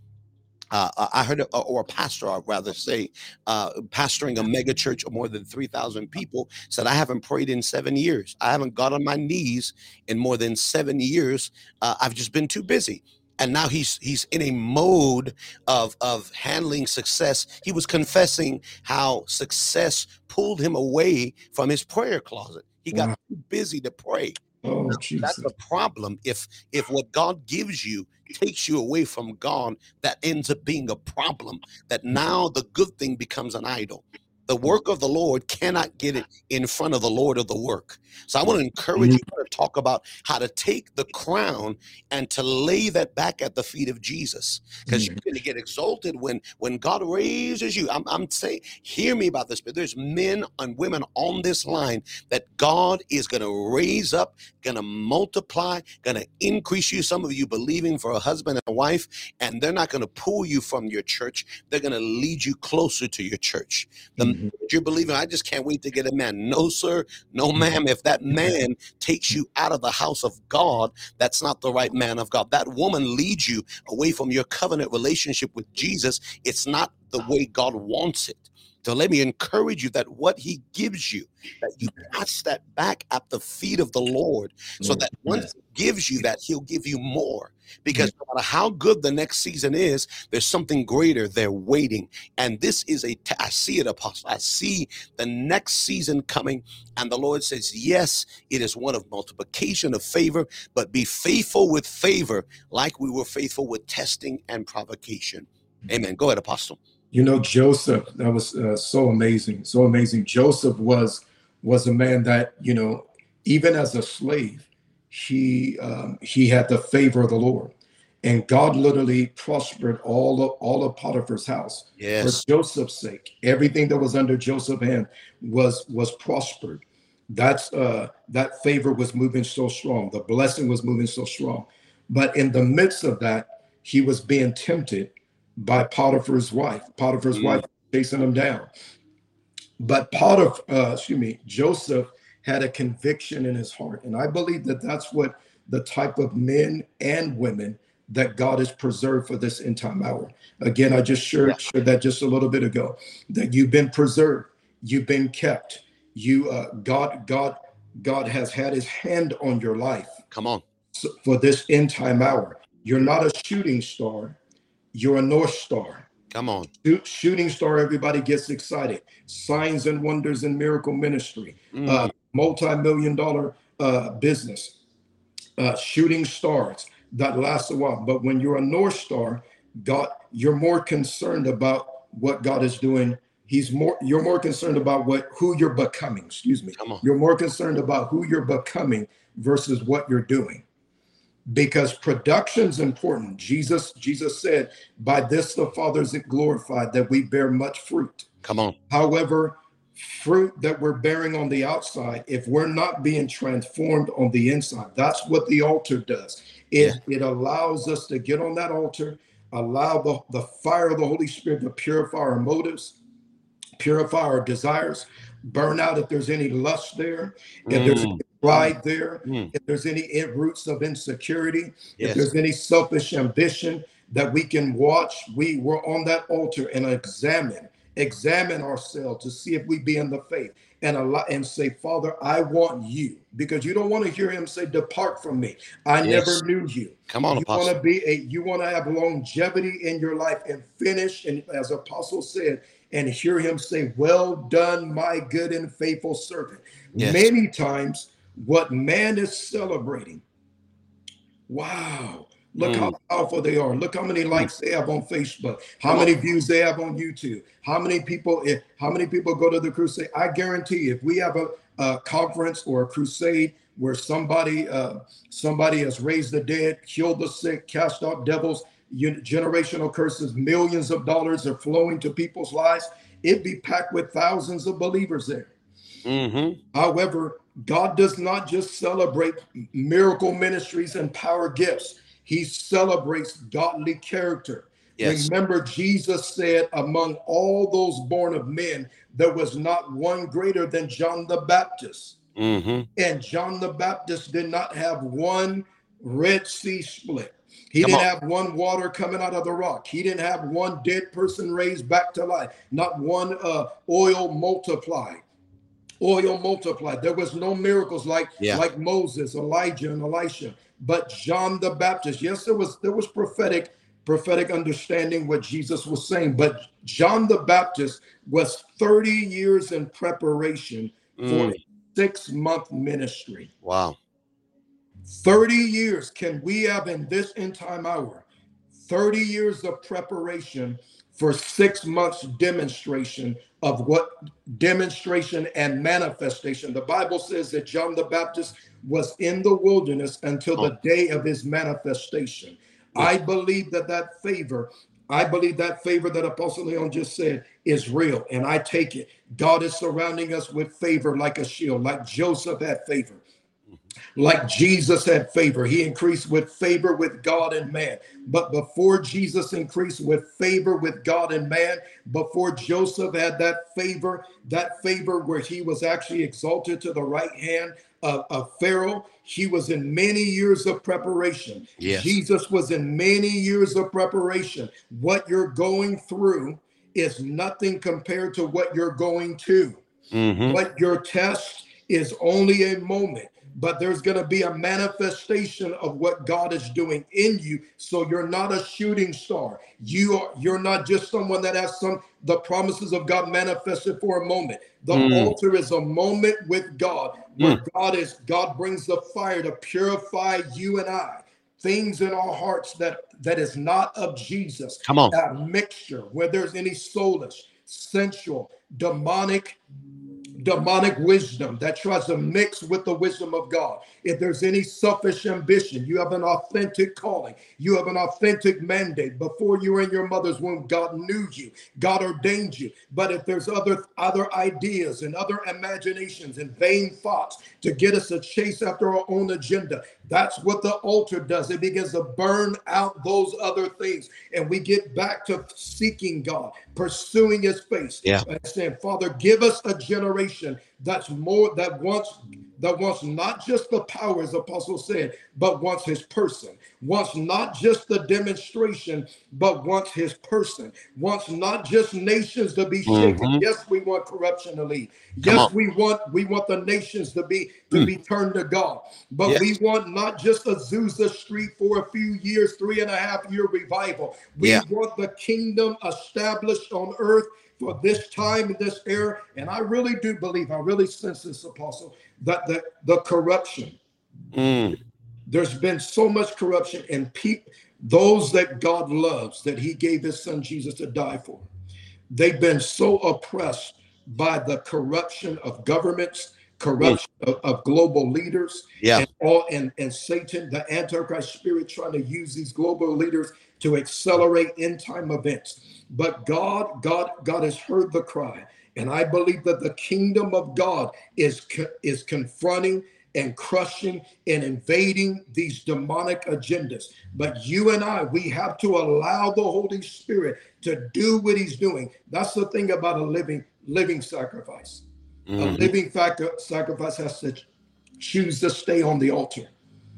uh, I heard, a, or a pastor, I'd rather say, uh, pastoring a mega church of more than 3,000 people, said, I haven't prayed in seven years. I haven't got on my knees in more than seven years. Uh, I've just been too busy and now he's he's in a mode of of handling success. He was confessing how success pulled him away from his prayer closet. He got wow. too busy to pray. Oh, that's the problem if if what god gives you takes you away from god that ends up being a problem that now the good thing becomes an idol the work of the Lord cannot get it in front of the Lord of the work. So I want to encourage you mm-hmm. to talk about how to take the crown and to lay that back at the feet of Jesus. Because you're mm-hmm. going to get exalted when when God raises you. I'm, I'm saying, hear me about this, but there's men and women on this line that God is going to raise up, going to multiply, going to increase you. Some of you believing for a husband and a wife, and they're not going to pull you from your church. They're going to lead you closer to your church. The mm-hmm. you're believing, I just can't wait to get a man. No, sir, no, ma'am. If that man takes you out of the house of God, that's not the right man of God. That woman leads you away from your covenant relationship with Jesus. It's not the way God wants it. So let me encourage you that what he gives you, that you cast that back at the feet of the Lord, so mm, that mm. once he gives you that, he'll give you more. Because mm. no matter how good the next season is, there's something greater there waiting. And this is a, t- I see it, Apostle. I see the next season coming. And the Lord says, Yes, it is one of multiplication of favor, but be faithful with favor like we were faithful with testing and provocation. Amen. Go ahead, Apostle. You know, Joseph, that was uh, so amazing, so amazing. Joseph was was a man that you know, even as a slave, he um, he had the favor of the Lord, and God literally prospered all of all of Potiphar's house yes. for Joseph's sake. Everything that was under Joseph's hand was was prospered. That's uh, that favor was moving so strong. The blessing was moving so strong, but in the midst of that, he was being tempted by Potiphar's wife. Potiphar's mm. wife chasing him down. But Potiphar, uh, excuse me, Joseph had a conviction in his heart. And I believe that that's what the type of men and women that God has preserved for this end time hour. Again, I just shared, shared that just a little bit ago, that you've been preserved, you've been kept. You, uh, God, God, God has had His hand on your life. Come on, for this end time hour. You're not a shooting star you're a North Star. Come on. shooting star, everybody gets excited. Signs and wonders and miracle ministry, mm. uh, multi million dollar uh, business, uh, shooting stars that lasts a while. But when you're a North Star, God, you're more concerned about what God is doing. He's more, you're more concerned about what who you're becoming. Excuse me. Come on. You're more concerned about who you're becoming versus what you're doing because production's important. Jesus Jesus said, "By this the Father is glorified that we bear much fruit." Come on. However, fruit that we're bearing on the outside, if we're not being transformed on the inside, that's what the altar does. It yeah. it allows us to get on that altar, allow the, the fire of the Holy Spirit to purify our motives, purify our desires, burn out if there's any lust there, if mm. there's pride there, mm. if there's any roots of insecurity, yes. if there's any selfish ambition that we can watch, we were on that altar and examine, examine ourselves to see if we be in the faith and allow, and say, Father, I want you, because you don't want to hear him say, Depart from me. I yes. never knew you. Come on, you want to be a you want to have longevity in your life and finish, and as Apostle said, and hear him say, Well done, my good and faithful servant. Yes. Many times what man is celebrating. Wow. Look mm. how powerful they are. Look how many likes they have on Facebook. How many views they have on YouTube. How many people, if, how many people go to the crusade? I guarantee if we have a, a conference or a crusade where somebody uh, somebody has raised the dead, killed the sick, cast out devils, generational curses, millions of dollars are flowing to people's lives, it'd be packed with thousands of believers there. Mm-hmm. However, God does not just celebrate miracle ministries and power gifts, He celebrates godly character. Yes. Remember, Jesus said, Among all those born of men, there was not one greater than John the Baptist. Mm-hmm. And John the Baptist did not have one Red Sea split. He Come didn't on. have one water coming out of the rock. He didn't have one dead person raised back to life. Not one uh, oil multiplied oil multiplied. There was no miracles like yeah. like Moses, Elijah, and Elisha. But John the Baptist, yes, there was there was prophetic prophetic understanding what Jesus was saying. But John the Baptist was 30 years in preparation mm. for a six month ministry. Wow. 30 years can we have in this end time hour? 30 years of preparation for six months demonstration of what demonstration and manifestation. The Bible says that John the Baptist was in the wilderness until the day of his manifestation. I believe that that favor, I believe that favor that Apostle Leon just said is real, and I take it. God is surrounding us with favor like a shield, like Joseph had favor. Like Jesus had favor, he increased with favor with God and man. But before Jesus increased with favor with God and man, before Joseph had that favor, that favor where he was actually exalted to the right hand of, of Pharaoh, he was in many years of preparation. Yes. Jesus was in many years of preparation. What you're going through is nothing compared to what you're going to. Mm-hmm. But your test is only a moment but there's going to be a manifestation of what God is doing in you. So you're not a shooting star. You are you're not just someone that has some the promises of God manifested for a moment. The mm. altar is a moment with God where mm. God is God brings the fire to purify you and I. Things in our hearts that that is not of Jesus. Come on. That mixture where there's any soulish, sensual, demonic demonic wisdom that tries to mix with the wisdom of God. If there's any selfish ambition, you have an authentic calling, you have an authentic mandate. Before you were in your mother's womb, God knew you, God ordained you. But if there's other other ideas and other imaginations and vain thoughts to get us to chase after our own agenda, that's what the altar does. It begins to burn out those other things. And we get back to seeking God, pursuing his face. Yeah. And saying, Father, give us a generation that's more that wants that wants not just the power, as Apostle said, but wants his person, wants not just the demonstration, but wants his person, wants not just nations to be shaken. Mm-hmm. Yes, we want corruption to leave. Yes, we want we want the nations to be to mm. be turned to God, but yes. we want not just a Azusa Street for a few years, three and a half year revival. We yeah. want the kingdom established on earth for this time and this era. And I really do believe, I really sense this, Apostle, that the, the corruption, mm. there's been so much corruption in people, those that God loves, that He gave His Son Jesus to die for. They've been so oppressed by the corruption of governments, corruption of, of, global leaders, yeah. and all and, and Satan, the Antichrist spirit, trying to use these global leaders to accelerate end time events. But God, God, God has heard the cry. And I believe that the kingdom of God is, is confronting and crushing and invading these demonic agendas. But you and I, we have to allow the Holy Spirit to do what he's doing. That's the thing about a living, living sacrifice. Mm-hmm. A living sacrifice has to choose to stay on the altar.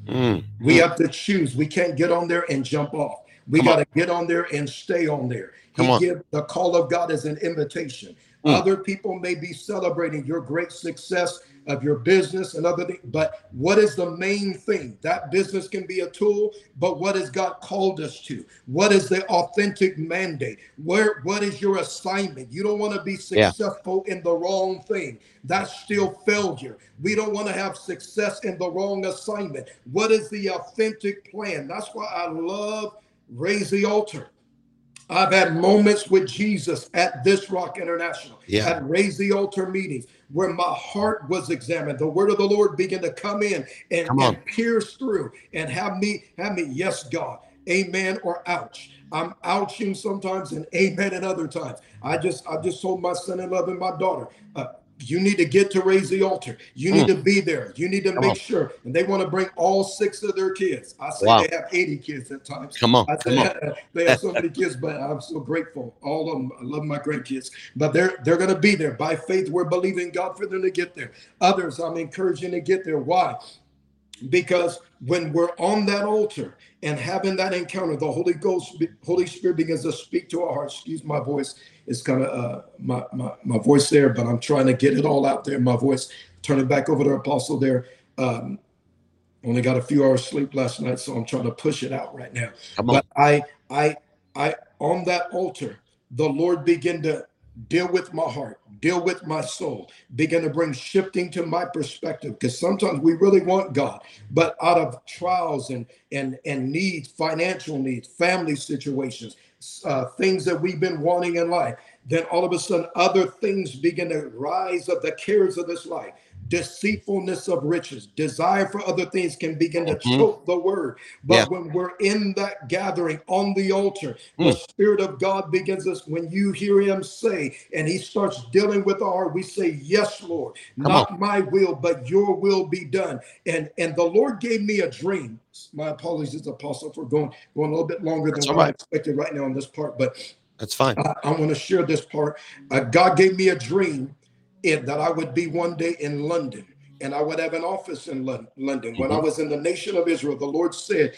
Mm-hmm. We have to choose. We can't get on there and jump off. We got to get on there and stay on there. Come he on. give the call of God as an invitation. Mm. Other people may be celebrating your great success of your business and other things, but what is the main thing? That business can be a tool, but what has God called us to? What is the authentic mandate? Where what is your assignment? You don't want to be successful yeah. in the wrong thing. That's still failure. We don't want to have success in the wrong assignment. What is the authentic plan? That's why I love raise the altar. I've had moments with Jesus at this Rock International, yeah. at Raise the Altar meetings, where my heart was examined. The word of the Lord began to come in and, come and pierce through and have me, have me, yes, God, amen, or ouch. I'm ouching sometimes and amen at other times. I just I just told my son in love and my daughter, uh, you need to get to raise the altar. You need mm. to be there. You need to Come make on. sure. And they want to bring all six of their kids. I say wow. they have 80 kids at times. Come on. I say Come on. they have so many kids, but I'm so grateful. All of them. I love my grandkids. But they're they're gonna be there. By faith, we're believing God for them to get there. Others, I'm encouraging to get there. Why? Because when we're on that altar and having that encounter, the Holy Ghost, Holy Spirit begins to speak to our hearts. Excuse my voice it's kind of uh, my, my, my voice there, but I'm trying to get it all out there. My voice. Turn it back over to Apostle there. Um, only got a few hours sleep last night, so I'm trying to push it out right now. But I, I, I, on that altar, the Lord began to deal with my heart, deal with my soul, begin to bring shifting to my perspective. Because sometimes we really want God, but out of trials and and and needs, financial needs, family situations, uh, things that we've been wanting in life, then all of a sudden other things begin to rise of the cares of this life deceitfulness of riches, desire for other things can begin to mm-hmm. choke the word. But yeah. when we're in that gathering on the altar, mm. the Spirit of God begins us when you hear Him say, and He starts dealing with our, we say, Yes, Lord, Come not on. my will, but your will be done. And and the Lord gave me a dream. My apologies, Apostle, for going going a little bit longer than what right. I expected right now on this part, but that's fine. I, I want to share this part. Uh, God gave me a dream that I would be one day in London and I would have an office in London. Mm-hmm. When I mm-hmm. was in the nation of Israel, the Lord said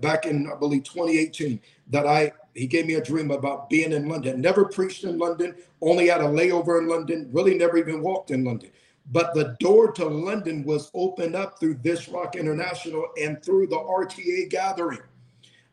back in, I believe, 2018, that I he gave me a dream about being in London. Never preached in London, only had a layover in London, really never even walked in London. But the door to London was opened up through This Rock International and through the RTA gathering.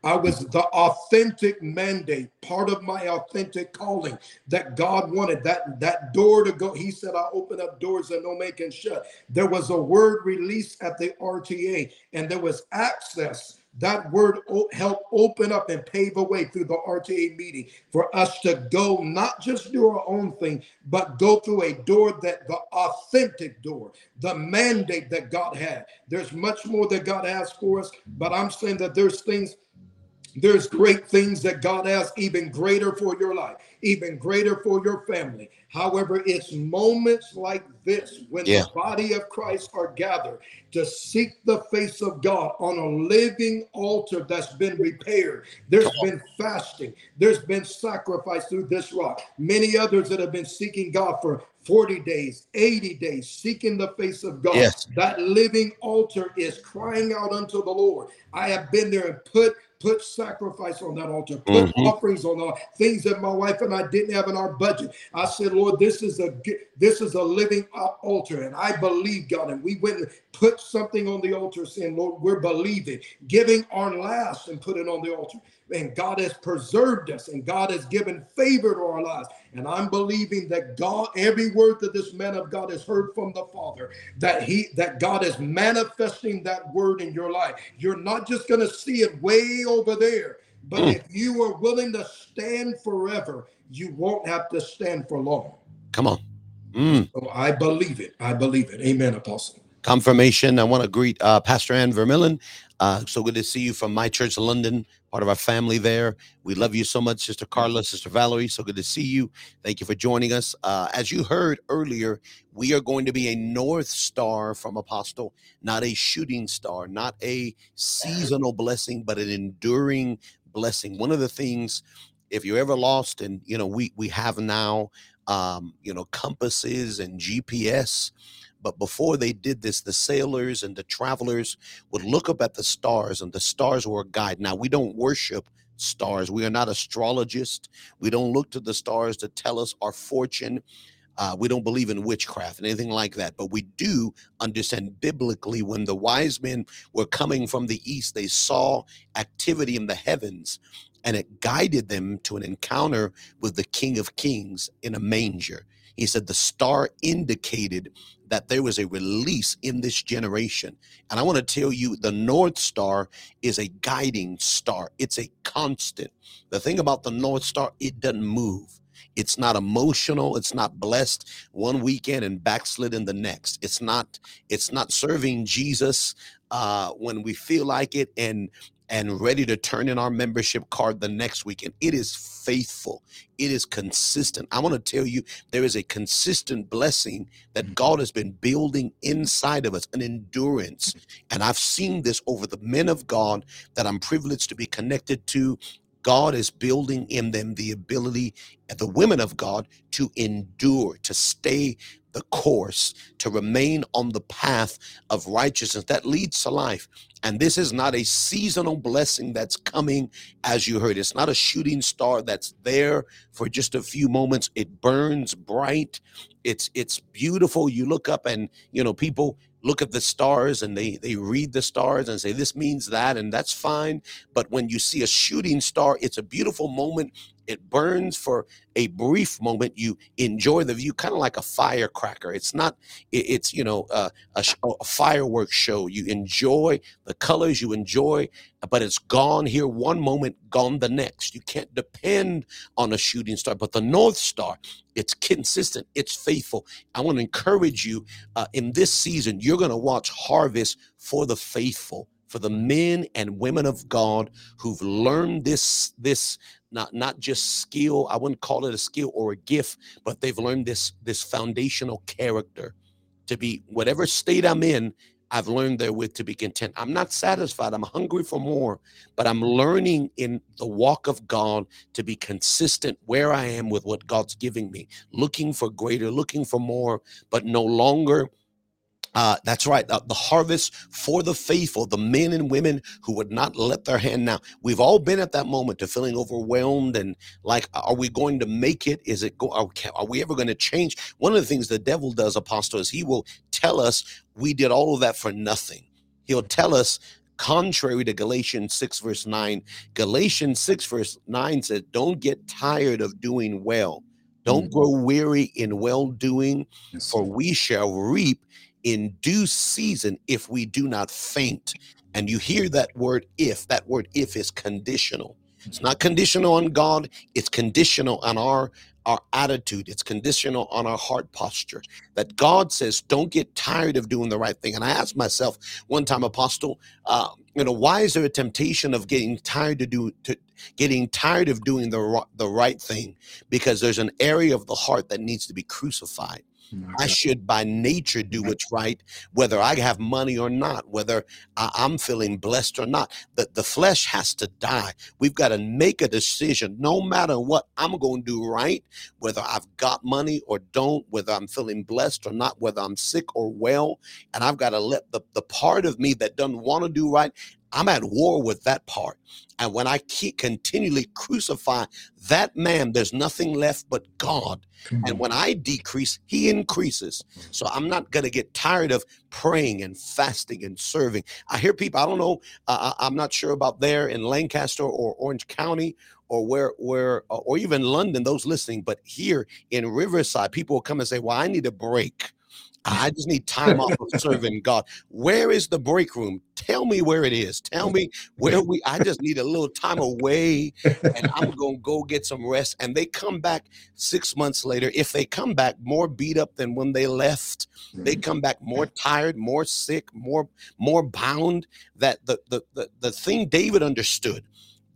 I was the authentic mandate, part of my authentic calling that God wanted that that door to go. He said, "I open up doors that no man can shut." There was a word released at the RTA, and there was access that word helped open up and pave a way through the RTA meeting for us to go, not just do our own thing, but go through a door that the authentic door, the mandate that God had. There's much more that God has for us, but I'm saying that there's things there's great things that God has, even greater for your life, even greater for your family. However, it's moments like this when yeah. the body of Christ are gathered to seek the face of God on a living altar that's been repaired. There's been fasting, there's been sacrifice through this rock. Many others that have been seeking God for 40 days, 80 days, seeking the face of God. Yes. That living altar is crying out unto the Lord. I have been there and put put sacrifice on that altar, put mm-hmm. offerings on the things that my wife and I didn't have in our budget. I said, Lord, this is a this is a living altar, and I believe God. And we went and put something on the altar, saying, Lord, we're believing, giving our last and put it on the altar and God has preserved us and God has given favor to our lives. And I'm believing that God, every word that this man of God has heard from the Father, that he that God is manifesting that word in your life. You're not just going to see it way over there, but mm. if you are willing to stand forever, you won't have to stand for long. Come on. Mm. So I believe it. I believe it. Amen, Apostle confirmation. I want to greet uh, Pastor Ann Vermillion. Uh, so good to see you from my church, London, part of our family there. We love you so much, Sister Carla, Sister Valerie. So good to see you. Thank you for joining us. Uh, as you heard earlier, we are going to be a North Star from Apostle, not a shooting star, not a seasonal blessing, but an enduring blessing. One of the things, if you're ever lost, and you know, we we have now, um, you know, compasses and GPS but before they did this, the sailors and the travelers would look up at the stars, and the stars were a guide. Now, we don't worship stars. We are not astrologists. We don't look to the stars to tell us our fortune. Uh, we don't believe in witchcraft and anything like that, but we do understand biblically when the wise men were coming from the east, they saw activity in the heavens and it guided them to an encounter with the King of Kings in a manger. He said the star indicated that there was a release in this generation. And I want to tell you the North Star is a guiding star, it's a constant. The thing about the North Star, it doesn't move. It's not emotional. It's not blessed one weekend and backslid in the next. It's not. It's not serving Jesus uh, when we feel like it and and ready to turn in our membership card the next weekend. It is faithful. It is consistent. I want to tell you there is a consistent blessing that mm-hmm. God has been building inside of us, an endurance. And I've seen this over the men of God that I'm privileged to be connected to. God is building in them the ability, the women of God, to endure, to stay the course, to remain on the path of righteousness that leads to life. And this is not a seasonal blessing that's coming, as you heard. It's not a shooting star that's there for just a few moments. It burns bright. It's it's beautiful. You look up and you know people look at the stars and they they read the stars and say this means that and that's fine. But when you see a shooting star it's a beautiful moment it burns for a brief moment you enjoy the view kind of like a firecracker. It's not it's you know uh, a, a fireworks show. You enjoy the colors you enjoy but it's gone here one moment gone the next. You can't depend on a shooting star but the north star it's consistent it's faithful. I want to encourage you uh, in this season you're going to watch harvest for the faithful for the men and women of God who've learned this this not not just skill i wouldn't call it a skill or a gift but they've learned this this foundational character to be whatever state i'm in i've learned therewith to be content. I'm not satisfied. I'm hungry for more but i'm learning in the walk of god to be consistent where i am with what god's giving me looking for greater looking for more but no longer Uh, that's right. Uh, the harvest for the faithful, the men and women who would not let their hand down. We've all been at that moment of feeling overwhelmed and like, are we going to make it? Is it go? Are, are we ever going to change? One of the things the devil does, apostle, is he will tell us we did all of that for nothing. He'll tell us contrary to Galatians 6, verse 9. Galatians 6, verse 9 says, Don't get tired of doing well. Don't mm-hmm. grow weary in well doing, yes. for we shall reap in due season if we do not faint. And you hear that word if, that word if is conditional. It's not conditional on God, it's conditional on our our attitude. It's conditional on our heart posture. That God says, don't get tired of doing the right thing. And I asked myself one time, Apostle, uh, you know, why is there a temptation of getting tired to do to getting tired of doing the the right thing? Because there's an area of the heart that needs to be crucified. Mm, I should by nature do what's right, whether I have money or not, whether I, am feeling blessed or not. The, the flesh has to die. We've got to make a decision no matter what I'm going to do right, whether I've got money or don't, whether I'm feeling blessed or not, whether I'm sick or well. And I've got to let the, the part of me that doesn't want to do right, I'm at war with that part. And when I keep continually crucify that man, there's nothing left but God. And when I decrease, he increases. So I'm not going to get tired of praying and fasting and serving. I hear people, I don't know, uh, I'm not sure about there in Lancaster or Orange County or where where or even London those listening but here in Riverside people will come and say well I need a break I just need time off of serving God. Where is the break room? Tell me where it is. Tell me where we. I just need a little time away, and I'm gonna go get some rest. And they come back six months later. If they come back more beat up than when they left, they mm-hmm. come back more tired, more sick, more more bound. That the the the, the thing David understood.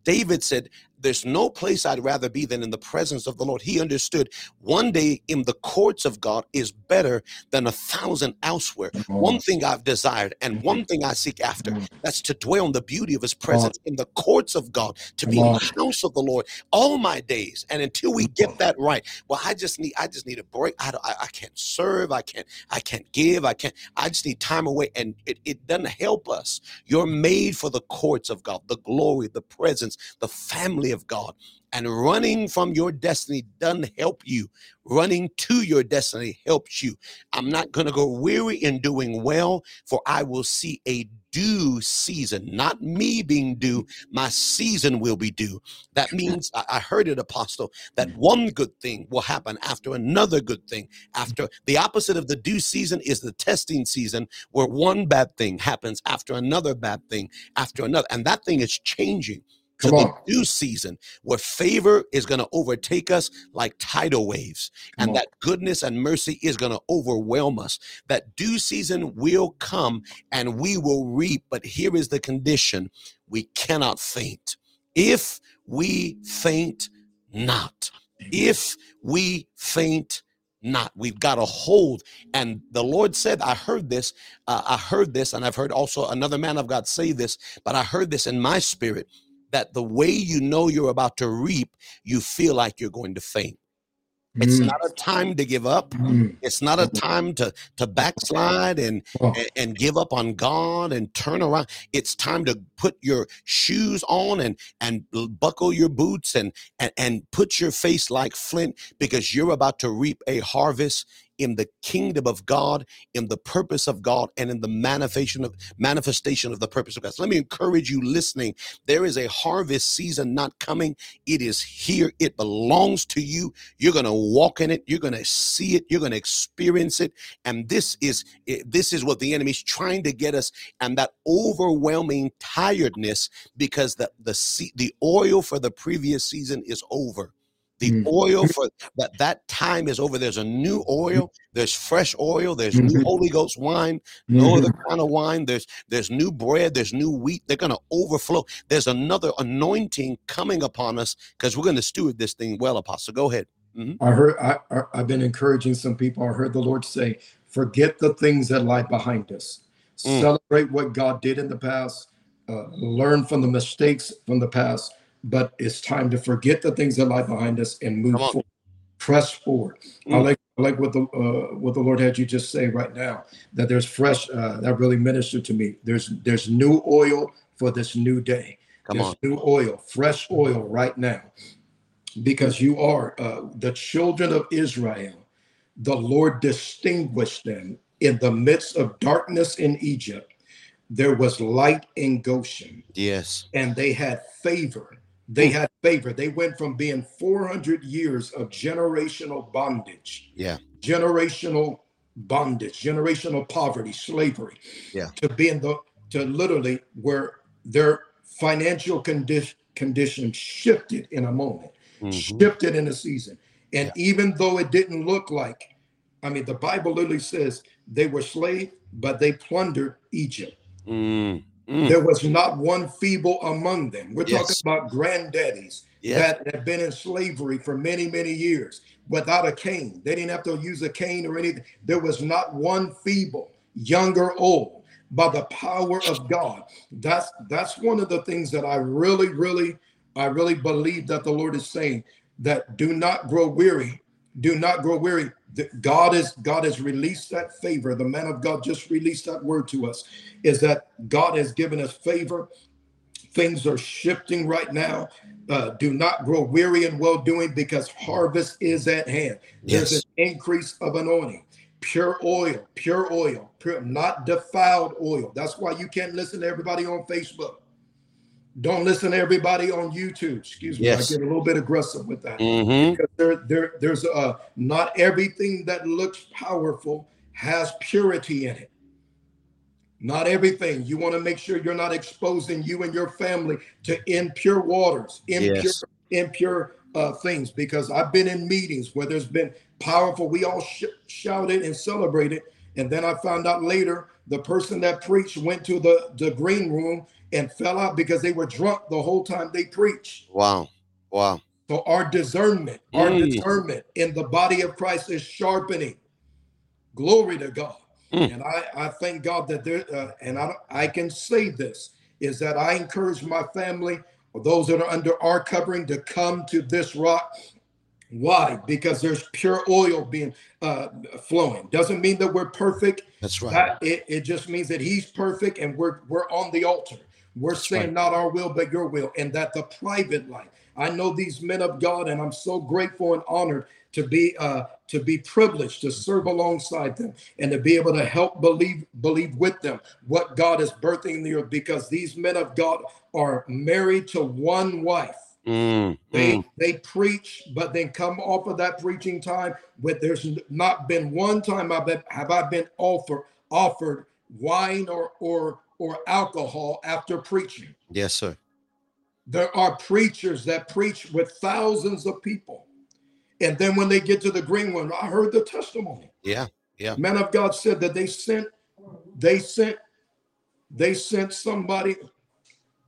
David said, there's no place I'd rather be than in the presence of the Lord. He understood one day in the courts of God is better than a thousand elsewhere. One thing I've desired and one thing I seek after that's to dwell in the beauty of his presence in the courts of God, to be in the house of the Lord all my days. And until we get that right, well, I just need I just need a break. I, I, I can't serve, I can't I can't give, I can't I just need time away. And it, it doesn't help us. You're made for the courts of God, the glory, the presence, the family of God. And running from your destiny doesn't help you. Running to your destiny helps you. I'm not going to go weary in doing well, for I will see a due season, not me being due, my season will be due. That means I heard it, Apostle, that one good thing will happen after another good thing. After the opposite of the due season is the testing season, where one bad thing happens after another bad thing, after another. And that thing is changing to the due season where favor is going to overtake us like tidal waves Come and on. that goodness and mercy is going to overwhelm us. That due season will come and we will reap but here is the condition. We cannot faint. If we faint not if we faint not we've got to hold. And the lord said i heard this uh, i heard this and i've heard also another man of god say this but i heard this in my spirit that the way you know you're about to reap, you feel like you're going to faint. It's mm. not a time to give up. Mm. It's not a time to to backslide and, oh. and, and give up on God and turn around. It's time to put your shoes on and and buckle your boots and and, and put your face like flint because you're about to reap a harvest in the kingdom of God, in the purpose of God, and in the manifestation of manifestation of the purpose of God. So let me encourage you listening. There is a harvest season not coming. It is here. It belongs to you. You're going to walk in it. You're going to see it. You're going to experience it. And this is eh, this is what the enemy is trying to get us. And that overwhelming tiredness because the the the oil for the previous season is over. The mm. oil for that that time is over. There's a new oil. There's fresh oil. There's mm-hmm. new Holy Ghost wine. No mm-hmm. other kind of wine. There's there's new bread. There's new wheat. They're gonna overflow. There's another anointing coming upon us because we're gonna steward this thing well. Apostle, go ahead. Mm-hmm. I heard. I, I've been encouraging some people. I heard the Lord say, "Forget the things that lie behind us. Mm. Celebrate what God did in the past. Uh, learn from the mistakes from the past." But it's time to forget the things that lie behind us and move forward. press forward. Mm. I like I like what the uh, what the Lord had you just say right now. That there's fresh. Uh, that really ministered to me. There's there's new oil for this new day. Come there's on. new oil, fresh oil right now, because you are uh, the children of Israel. The Lord distinguished them in the midst of darkness in Egypt. There was light in Goshen. Yes. And they had favor they had favor. They went from being 400 years of generational bondage, yeah, generational bondage, generational poverty, slavery, yeah, to being the to literally where their financial condition condition shifted in a moment, mm-hmm. shifted in a season. And yeah. even though it didn't look like, I mean, the Bible literally says they were slaves, but they plundered Egypt. Mm. Mm. There was not one feeble among them. We're yes. talking about granddaddies that had been in slavery for many, many years without a cane. They didn't have to use a cane or anything. There was not one feeble, young or old, by the power of God. That's that's one of the things that I really, really, I really believe that the Lord is saying that do not grow weary. Do not grow weary. God is God has released that favor. The man of God just released that word to us. Is that God has given us favor. Things are shifting right now. Uh, do not grow weary in well doing because harvest is at hand. There's yes. an increase of anointing, pure oil, pure oil, pure, not defiled oil. That's why you can't listen to everybody on Facebook. Don't listen to everybody on YouTube. Excuse me. Yes. I get a little bit aggressive with that. Mm-hmm. Because there, there, there's a not everything that looks powerful has purity in it. Not everything. You want to make sure you're not exposing you and your family to impure waters, impure, yes. impure uh, things. Because I've been in meetings where there's been powerful. We all sh- shouted and celebrated, and then I found out later the person that preached went to the the green room and fell out because they were drunk the whole time they preached. Wow. Wow. So our discernment, mm. our discernment in the body of Christ is sharpening. Glory to God. Mm. And I, I thank God that there, uh, and I, I can say this is that I encourage my family or those that are under our covering to come to this rock. Why? Because there's pure oil being uh, flowing. Doesn't mean that we're perfect. That's right. That, it, it just means that He's perfect and we're we're on the altar. We're saying right. not our will, but your will, and that the private life. I know these men of God, and I'm so grateful and honored to be uh, to be privileged to serve alongside them and to be able to help believe believe with them what God is birthing in the earth. Because these men of God are married to one wife. Mm, they mm. they preach, but then come off of that preaching time. But there's not been one time I've been have I been offered offered wine or or or alcohol after preaching. Yes, sir. There are preachers that preach with thousands of people. And then when they get to the green one, I heard the testimony. Yeah, yeah. Man of God said that they sent, they sent, they sent somebody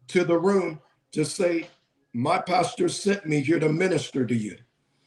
to the room to say, My pastor sent me here to minister to you.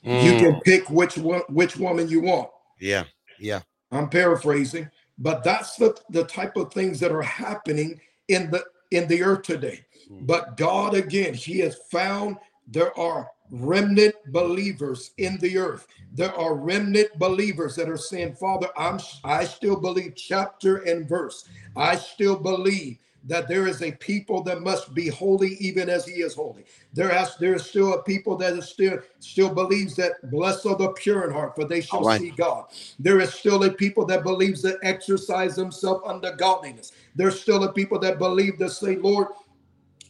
Mm. You can pick which one, which woman you want. Yeah, yeah. I'm paraphrasing. But that's the, the type of things that are happening in the in the earth today. Hmm. But God again, He has found there are remnant believers in the earth. There are remnant believers that are saying, Father, I'm I still believe chapter and verse. I still believe that there is a people that must be holy even as he is holy. There has there is still a people that is still still believes that blessed are the pure in heart, for they shall right. see God. There is still a people that believes that exercise themselves under godliness. There's still a people that believe that say, Lord,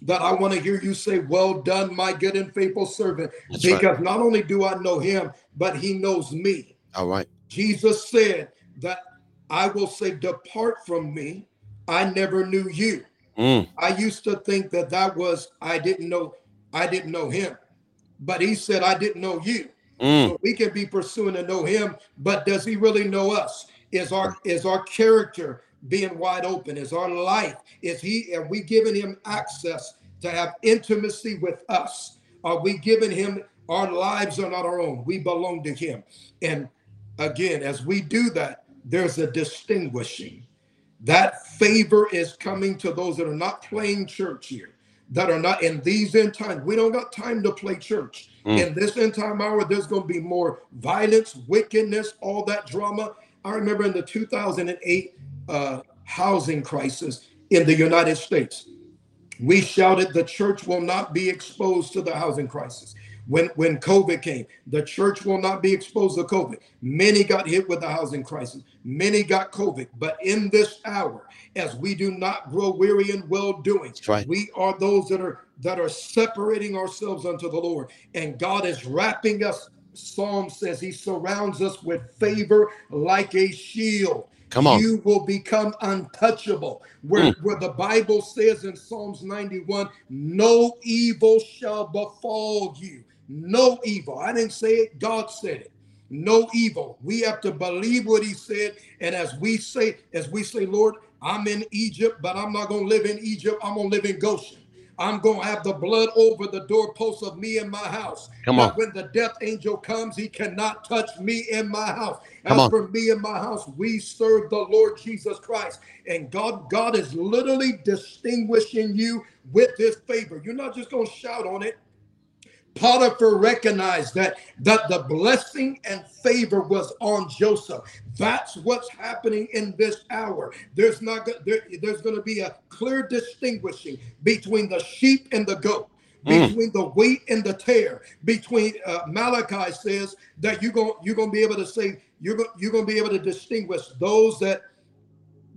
that I want to hear you say, Well done, my good and faithful servant. That's because right. not only do I know him, but he knows me. All right. Jesus said that I will say, Depart from me I never knew you. Mm. I used to think that that was I didn't know I didn't know him, but he said I didn't know you. Mm. So we can be pursuing to know him, but does he really know us? Is our is our character being wide open? Is our life is he are we giving him access to have intimacy with us? Are we giving him our lives are not our own? We belong to him. And again, as we do that, there's a distinguishing that favor is coming to those that are not playing church here, that are not in these end times. We don't got time to play church. Mm. In this end time hour, there's going to be more violence, wickedness, all that drama. I remember in the 2008 uh, housing crisis in the United States, we shouted, The church will not be exposed to the housing crisis. When, when COVID came, the church will not be exposed to COVID. Many got hit with the housing crisis. Many got COVID. But in this hour, as we do not grow weary in well doing, right. we are those that are that are separating ourselves unto the Lord. And God is wrapping us. Psalm says he surrounds us with favor like a shield. Come on. You will become untouchable. Where, mm. where the Bible says in Psalms 91, no evil shall befall you no evil. I didn't say it, God said it. No evil. We have to believe what he said. And as we say, as we say, Lord, I'm in Egypt, but I'm not going to live in Egypt. I'm going to live in Goshen. I'm going to have the blood over the doorposts of me and my house. Come on. when the death angel comes, he cannot touch me in my house. Come As on. for me and my house, we serve the Lord Jesus Christ. And God, God is literally distinguishing you with his favor. You're not just going to shout on it. Potiphar recognized that, that the blessing and favor was on Joseph. That's what's happening in this hour. There's not there, there's going to be a clear distinguishing between the sheep and the goat. Mm. Between the wheat and the tare, between uh, Malachi says that you're going you're going to be able to say you're going you're going to be able to distinguish those that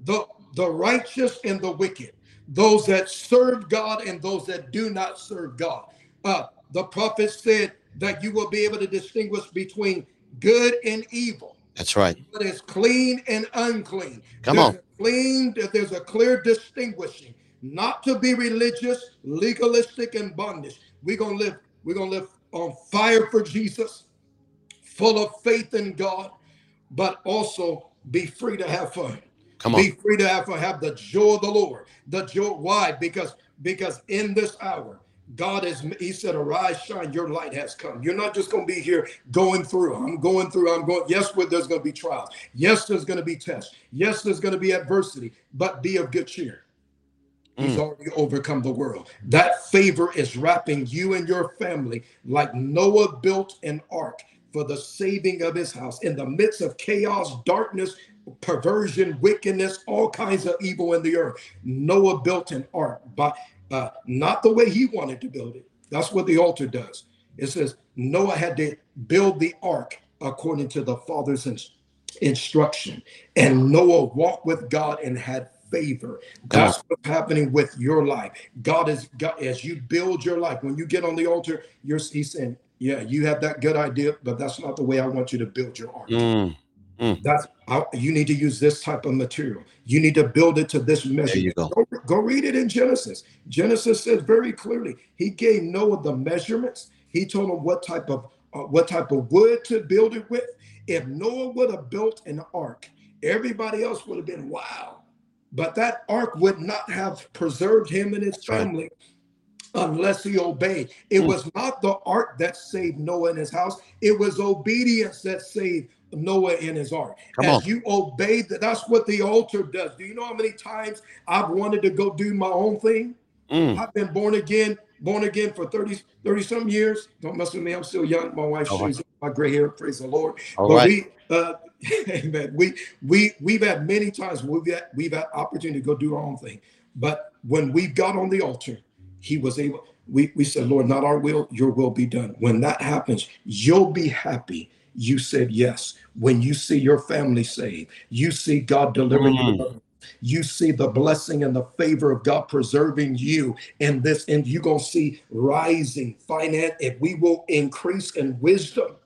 the the righteous and the wicked, those that serve God and those that do not serve God. Uh, the prophet said that you will be able to distinguish between good and evil. That's right. But it's clean and unclean. Come there's on. Clean, that there's a clear distinguishing. Not to be religious, legalistic, and bondage. We're gonna live, we're gonna live on fire for Jesus, full of faith in God, but also be free to have fun. Come on. Be free to have fun. Have the joy of the Lord. The joy. Why? Because because in this hour, God is, he said, arise, shine, your light has come. You're not just going to be here going through. I'm going through, I'm going, yes, there's going to be trials. Yes, there's going to be tests. Yes, there's going to be adversity, but be of good cheer. He's mm. already overcome the world. That favor is wrapping you and your family like Noah built an ark for the saving of his house in the midst of chaos, darkness, perversion, wickedness, all kinds of evil in the earth. Noah built an ark, but uh, not the way he wanted to build it. That's what the altar does. It says Noah had to build the ark according to the father's instruction. And Noah walked with God and had favor. That's what's happening with your life. God is God as you build your life. When you get on the altar, you're he's saying, Yeah, you have that good idea, but that's not the way I want you to build your ark. Mm. Mm. That's you need to use this type of material. You need to build it to this measure. Go. go. Go read it in Genesis. Genesis says very clearly. He gave Noah the measurements. He told him what type of uh, what type of wood to build it with. If Noah would have built an ark, everybody else would have been wow. But that ark would not have preserved him and his family unless he obeyed. It mm. was not the ark that saved Noah and his house. It was obedience that saved Noah in his ark. Come As on. you obey that, that's what the altar does. Do you know how many times I've wanted to go do my own thing? Mm. I've been born again, born again for 30, 30 some years. Don't mess with me. I'm still young. My wife, oh, she's my gray hair. Praise the Lord. All but right. we uh amen. We we we've had many times we've had we've had opportunity to go do our own thing. But when we got on the altar, he was able, we, we said, Lord, not our will, your will be done. When that happens, you'll be happy you said yes. When you see your family saved, you see God delivering mm. you. You see the blessing and the favor of God preserving you in this, and you're gonna see rising finance. If we will increase in wisdom,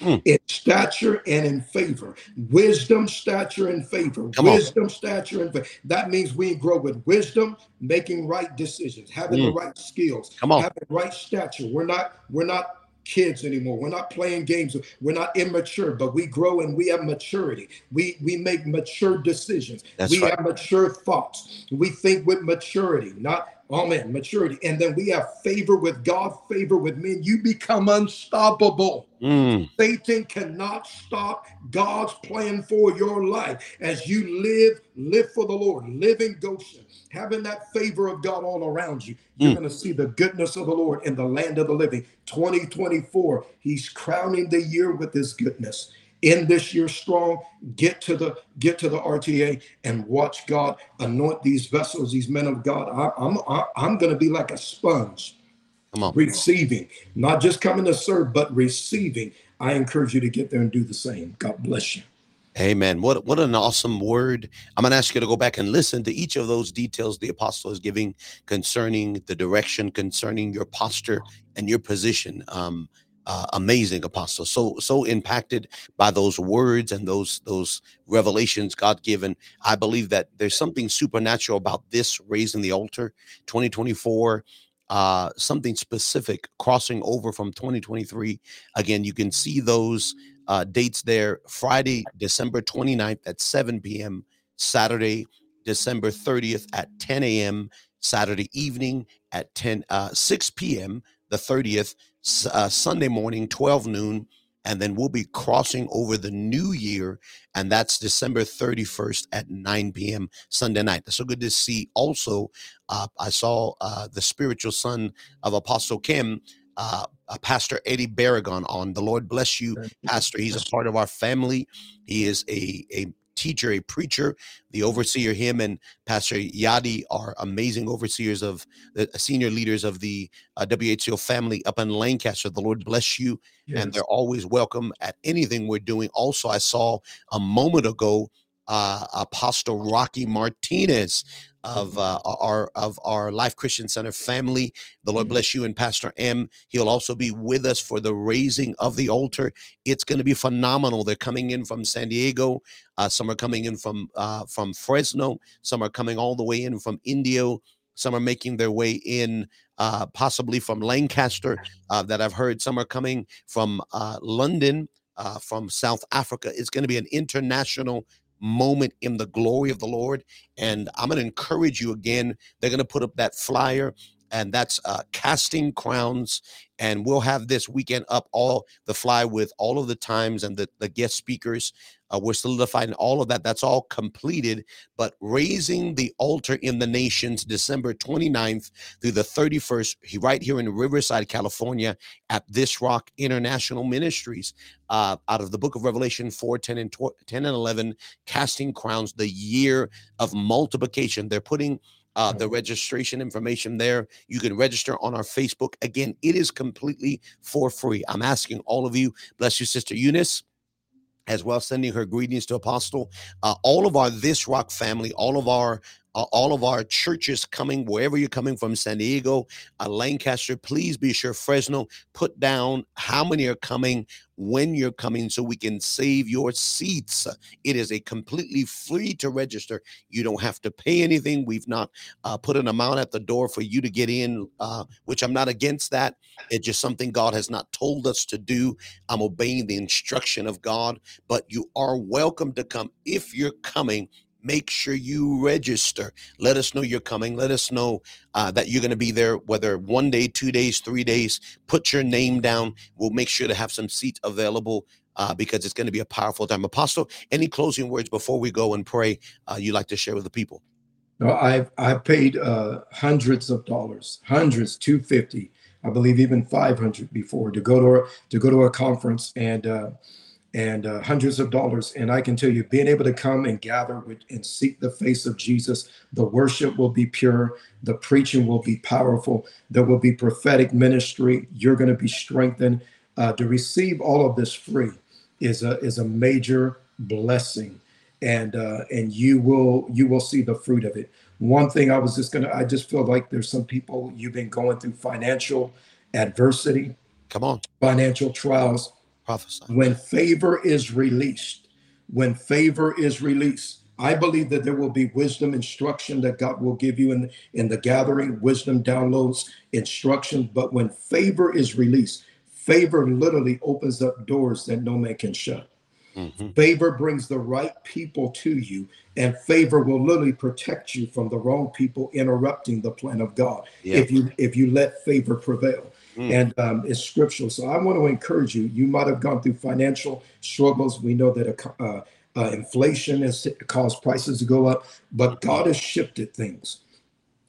Mm. in stature and in favor. Wisdom, stature, and favor. Come wisdom, on. stature, and favor. That means we grow with wisdom, making right decisions, having mm. the right skills, Come on. having right stature. We're not, we're not kids anymore. We're not playing games. We're not immature, but we grow and we have maturity. We we make mature decisions. That's we right. have mature thoughts. We think with maturity, not Amen. Maturity. And then we have favor with God, favor with men. You become unstoppable. Mm. Satan cannot stop God's plan for your life as you live, live for the Lord, live in Goshen, having that favor of God all around you. You're mm. going to see the goodness of the Lord in the land of the living. 2024, He's crowning the year with His goodness in this year strong get to the get to the rta and watch god anoint these vessels these men of god I, i'm I, am i am going to be like a sponge Come on. receiving not just coming to serve but receiving i encourage you to get there and do the same god bless you Amen. What what an awesome word. I'm going to ask you to go back and listen to each of those details the apostle is giving concerning the direction, concerning your posture and your position. Um, uh, amazing apostle. So so impacted by those words and those those revelations god given. I believe that there's something supernatural about this raising the altar 2024 uh something specific crossing over from 2023 again you can see those uh dates there. Friday december 29th at 7 p.m saturday december 30th at 10 a.m saturday evening at 10 uh 6 p.m the 30th uh, Sunday morning, 12 noon, and then we'll be crossing over the new year, and that's December 31st at 9 p.m. Sunday night. That's so good to see. Also, uh, I saw uh, the spiritual son of Apostle Kem. Uh, uh, Pastor Eddie Barragon on. The Lord bless you, Pastor. He's a part of our family. He is a, a teacher, a preacher, the overseer, him and Pastor Yadi are amazing overseers of the uh, senior leaders of the uh, WHCO family up in Lancaster. The Lord bless you. Yes. And they're always welcome at anything we're doing. Also, I saw a moment ago uh, Apostle Rocky Martinez of uh, our of our Life Christian Center family. The Lord mm-hmm. bless you and Pastor M. He'll also be with us for the raising of the altar. It's going to be phenomenal. They're coming in from San Diego. Uh, some are coming in from uh, from Fresno. Some are coming all the way in from Indio. Some are making their way in, uh, possibly from Lancaster. Uh, that I've heard. Some are coming from uh, London. Uh, from South Africa. It's going to be an international moment in the glory of the Lord. And I'm going to encourage you again. They're going to put up that flyer, and that's uh, casting crowns. And we'll have this weekend up all the fly with all of the times and the, the guest speakers uh, we're solidifying all of that. That's all completed. But raising the altar in the nations, December 29th through the 31st, right here in Riverside, California, at This Rock International Ministries, uh, out of the book of Revelation 4, 10 and, 10 and 11, casting crowns, the year of multiplication. They're putting uh, the registration information there. You can register on our Facebook. Again, it is completely for free. I'm asking all of you, bless you, Sister Eunice as well, sending her greetings to Apostle. Uh, all of our This Rock family, all of our all of our churches coming wherever you're coming from san diego uh, lancaster please be sure fresno put down how many are coming when you're coming so we can save your seats. It is a completely free to register. You don't have to pay anything. We've not uh, put an amount at the door for you to get in uh, which i'm not against that. It's just something god has not told us to do. I'm obeying the instruction of god but you are welcome to come if you're coming make sure you register. Let us know you're coming. Let us know uh, that you're going to be there, whether one day, two days, three days. Put your name down. We'll make sure to have some seats available. Uh, because it's going to be a powerful time. Apostle, any closing words before we go and pray uh, you'd like to share with the people? No, I've I paid uh, hundreds of dollars, hundreds, two fifty, I believe even five hundred before to go to a, to go to a conference, and uh, and uh, hundreds of dollars. And I can tell you, being able to come and gather with, and seek the face of Jesus, the worship will be pure, the preaching will be powerful, there will be prophetic ministry. You're going to be strengthened. Uh, to receive all of this free is a is a major blessing, and uh, and you will you will see the fruit of it. One thing I was just gonna, I just feel like there's some people you've been going through financial adversity. Come on, financial trials Prophesy. When favor is released, when favor is released, I believe that there will be wisdom instruction that God will give you in, in the gathering, wisdom downloads, instruction. But when favor is released, favor literally opens up doors that no man can shut. Mm-hmm. Favor brings the right people to you, and favor will literally protect you from the wrong people interrupting the plan of God. Yeah. If you if you let favor prevail. Mm. And um, it's scriptural. So I want to encourage you. You might have gone through financial struggles. We know that uh, uh, inflation has caused prices to go up, but God has shifted things.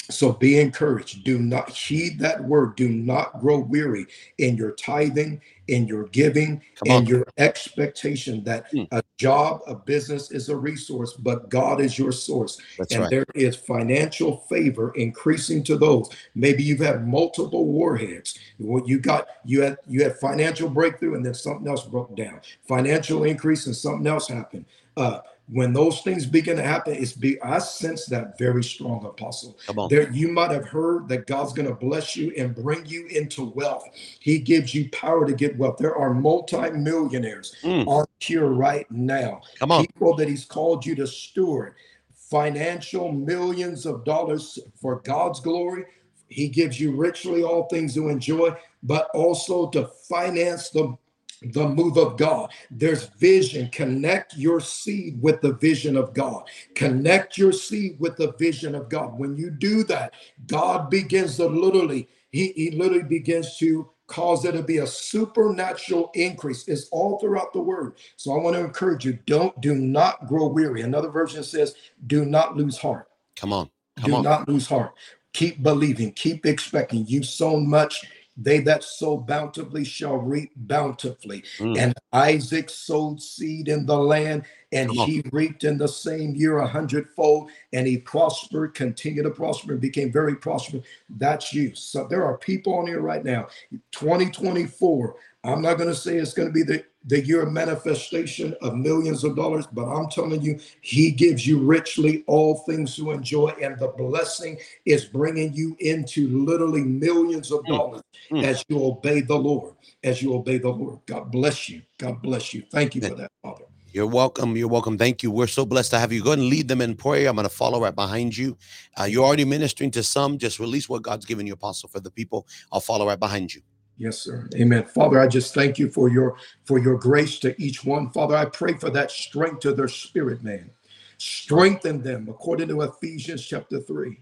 So be encouraged. Do not heed that word. Do not grow weary in your tithing, in your giving, in your expectation that mm. Job, a business is a resource, but God is your source. That's and right. there is financial favor increasing to those. Maybe you've had multiple warheads. What You got you had you had financial breakthrough and then something else broke down. Financial increase and something else happened. Uh, when those things begin to happen, it's be I sense that very strong apostle. Come on. There you might have heard that God's going to bless you and bring you into wealth. He gives you power to get wealth. There are multi-millionaires mm. on here right now. Come on. People that he's called you to steward financial millions of dollars for God's glory. He gives you richly all things to enjoy, but also to finance the the move of God. There's vision. Connect your seed with the vision of God. Connect your seed with the vision of God. When you do that, God begins to literally, he, he literally begins to cause there to be a supernatural increase. It's all throughout the word. So I want to encourage you, don't do not grow weary. Another version says, do not lose heart. Come on. Come do on. not lose heart. Keep believing, keep expecting. You've sown much they that sow bountifully shall reap bountifully. Mm. And Isaac sowed seed in the land, and he reaped in the same year a hundredfold, and he prospered, continued to prosper, and became very prosperous. That's you. So there are people on here right now. 2024. I'm not going to say it's going to be the the year of manifestation of millions of dollars, but I'm telling you, He gives you richly all things to enjoy, and the blessing is bringing you into literally millions of mm. dollars mm. as you obey the Lord. As you obey the Lord, God bless you. God bless you. Thank you for that, Father. You're welcome. You're welcome. Thank you. We're so blessed to have you. Go and lead them in prayer. I'm going to follow right behind you. Uh, you're already ministering to some. Just release what God's given you, Apostle, for the people. I'll follow right behind you. Yes, sir. Amen. Father, I just thank you for your for your grace to each one. Father, I pray for that strength to their spirit, man. Strengthen them according to Ephesians chapter 3,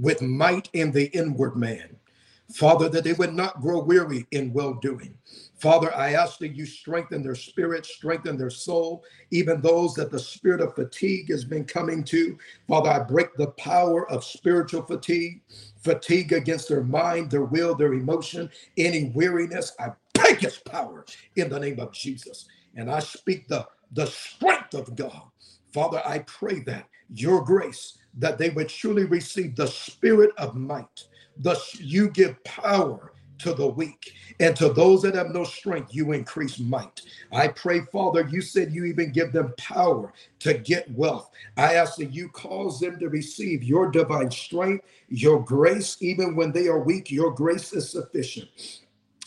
with might in the inward man. Father, that they would not grow weary in well doing. Father, I ask that you strengthen their spirit, strengthen their soul, even those that the spirit of fatigue has been coming to. Father, I break the power of spiritual fatigue fatigue against their mind, their will, their emotion, any weariness. I break its power in the name of Jesus. And I speak the, the strength of God. Father, I pray that your grace, that they would truly receive the spirit of might. Thus, you give power to the weak. And to those that have no strength, you increase might. I pray, Father, you said you even give them power to get wealth. I ask that you cause them to receive your divine strength, your grace, even when they are weak, your grace is sufficient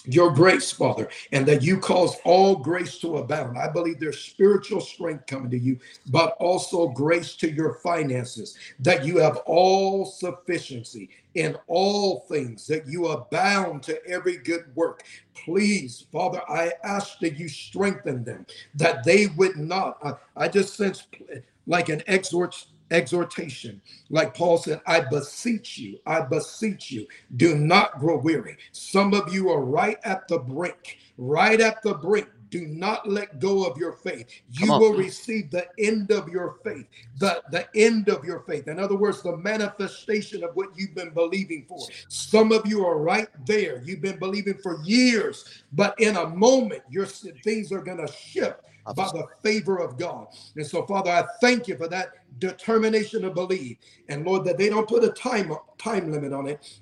your grace, Father, and that you cause all grace to abound. I believe there's spiritual strength coming to you, but also grace to your finances, that you have all sufficiency in all things, that you abound to every good work. Please, Father, I ask that you strengthen them, that they would not. I, I just sense like an exhort exhortation. Like Paul said, I beseech you, I beseech you, do not grow weary. Some of you are right at the brink, right at the brink. Do not let go of your faith. You will receive the end of your faith, the, the end of your faith. In other words, the manifestation of what you've been believing for. Some of you are right there. You've been believing for years, but in a moment, your things are going to shift by the favor of God. And so, Father, I thank you for that determination to believe. And Lord, that they don't put a time time limit on it,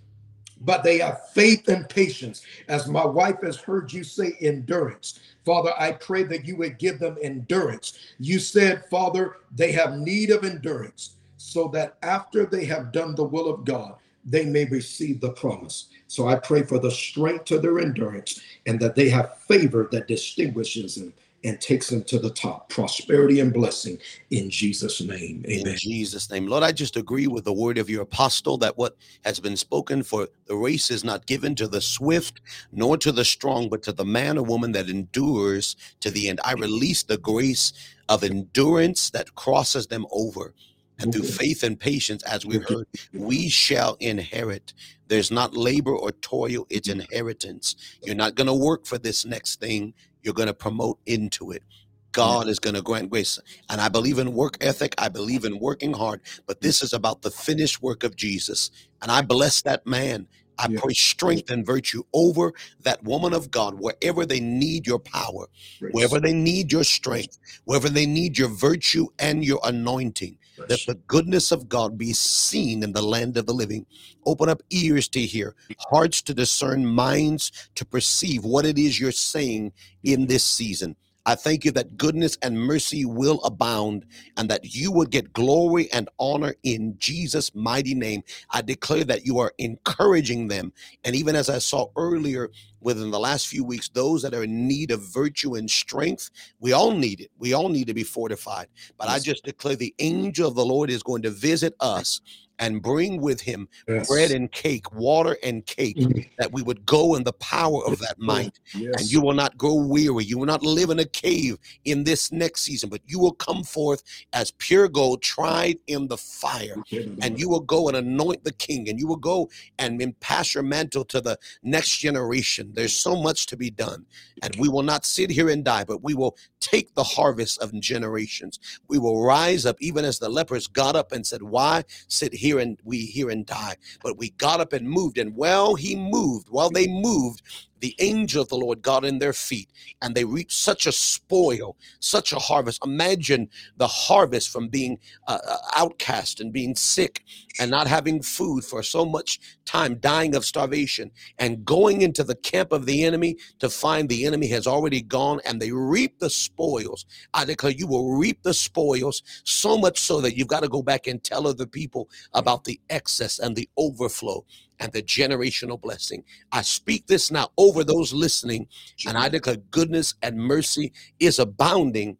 but they have faith and patience. As my wife has heard you say, endurance. Father, I pray that you would give them endurance. You said, Father, they have need of endurance so that after they have done the will of God, they may receive the promise. So I pray for the strength to their endurance and that they have favor that distinguishes them and takes them to the top. Prosperity and blessing in Jesus' name. Amen. In Jesus' name. Lord, I just agree with the word of your apostle that what has been spoken for the race is not given to the swift nor to the strong, but to the man or woman that endures to the end. I release the grace of endurance that crosses them over. And through faith and patience, as we heard, we shall inherit. There's not labor or toil, it's mm. inheritance. You're not going to work for this next thing you're going to promote into it. God is going to grant grace. And I believe in work ethic. I believe in working hard. But this is about the finished work of Jesus. And I bless that man. I yeah. pray strength and virtue over that woman of God, wherever they need your power, wherever they need your strength, wherever they need your virtue and your anointing, that the goodness of God be seen in the land of the living. Open up ears to hear, hearts to discern, minds to perceive what it is you're saying in this season. I thank you that goodness and mercy will abound and that you will get glory and honor in Jesus' mighty name. I declare that you are encouraging them. And even as I saw earlier within the last few weeks, those that are in need of virtue and strength, we all need it. We all need to be fortified. But yes. I just declare the angel of the Lord is going to visit us and bring with him yes. bread and cake, water and cake, mm. that we would go in the power of that might. Yes. And you will not grow weary. You will not live in a cave in this next season, but you will come forth as pure gold tried in the fire. And you will go and anoint the king, and you will go and pass your mantle to the next generation. There's so much to be done. And we will not sit here and die, but we will take the harvest of generations. We will rise up, even as the lepers got up and said, Why sit here and we here and die? But we got up and moved. And while he moved, while they moved, the angel of the Lord got in their feet and they reaped such a spoil, such a harvest. Imagine the harvest from being uh, uh, outcast and being sick and not having food for so much time, dying of starvation, and going into the camp of the enemy to find the enemy has already gone and they reap the spoils. I declare you will reap the spoils so much so that you've got to go back and tell other people about the excess and the overflow and the generational blessing. I speak this now over those listening, and I declare goodness and mercy is abounding.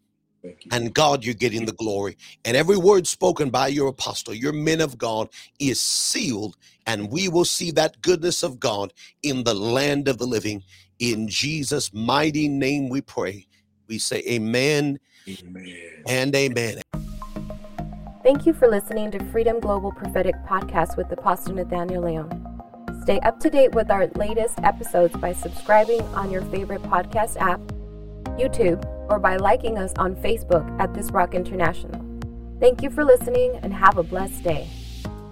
And God, you're getting the glory. And every word spoken by your apostle, your men of God, is sealed. And we will see that goodness of God in the land of the living. In Jesus' mighty name we pray. We say amen, amen. and amen. Thank you for listening to Freedom Global Prophetic Podcast with Apostle Nathaniel Leon. Stay up to date with our latest episodes by subscribing on your favorite podcast app, YouTube, or by liking us on Facebook at This Rock International. Thank you for listening and have a blessed day.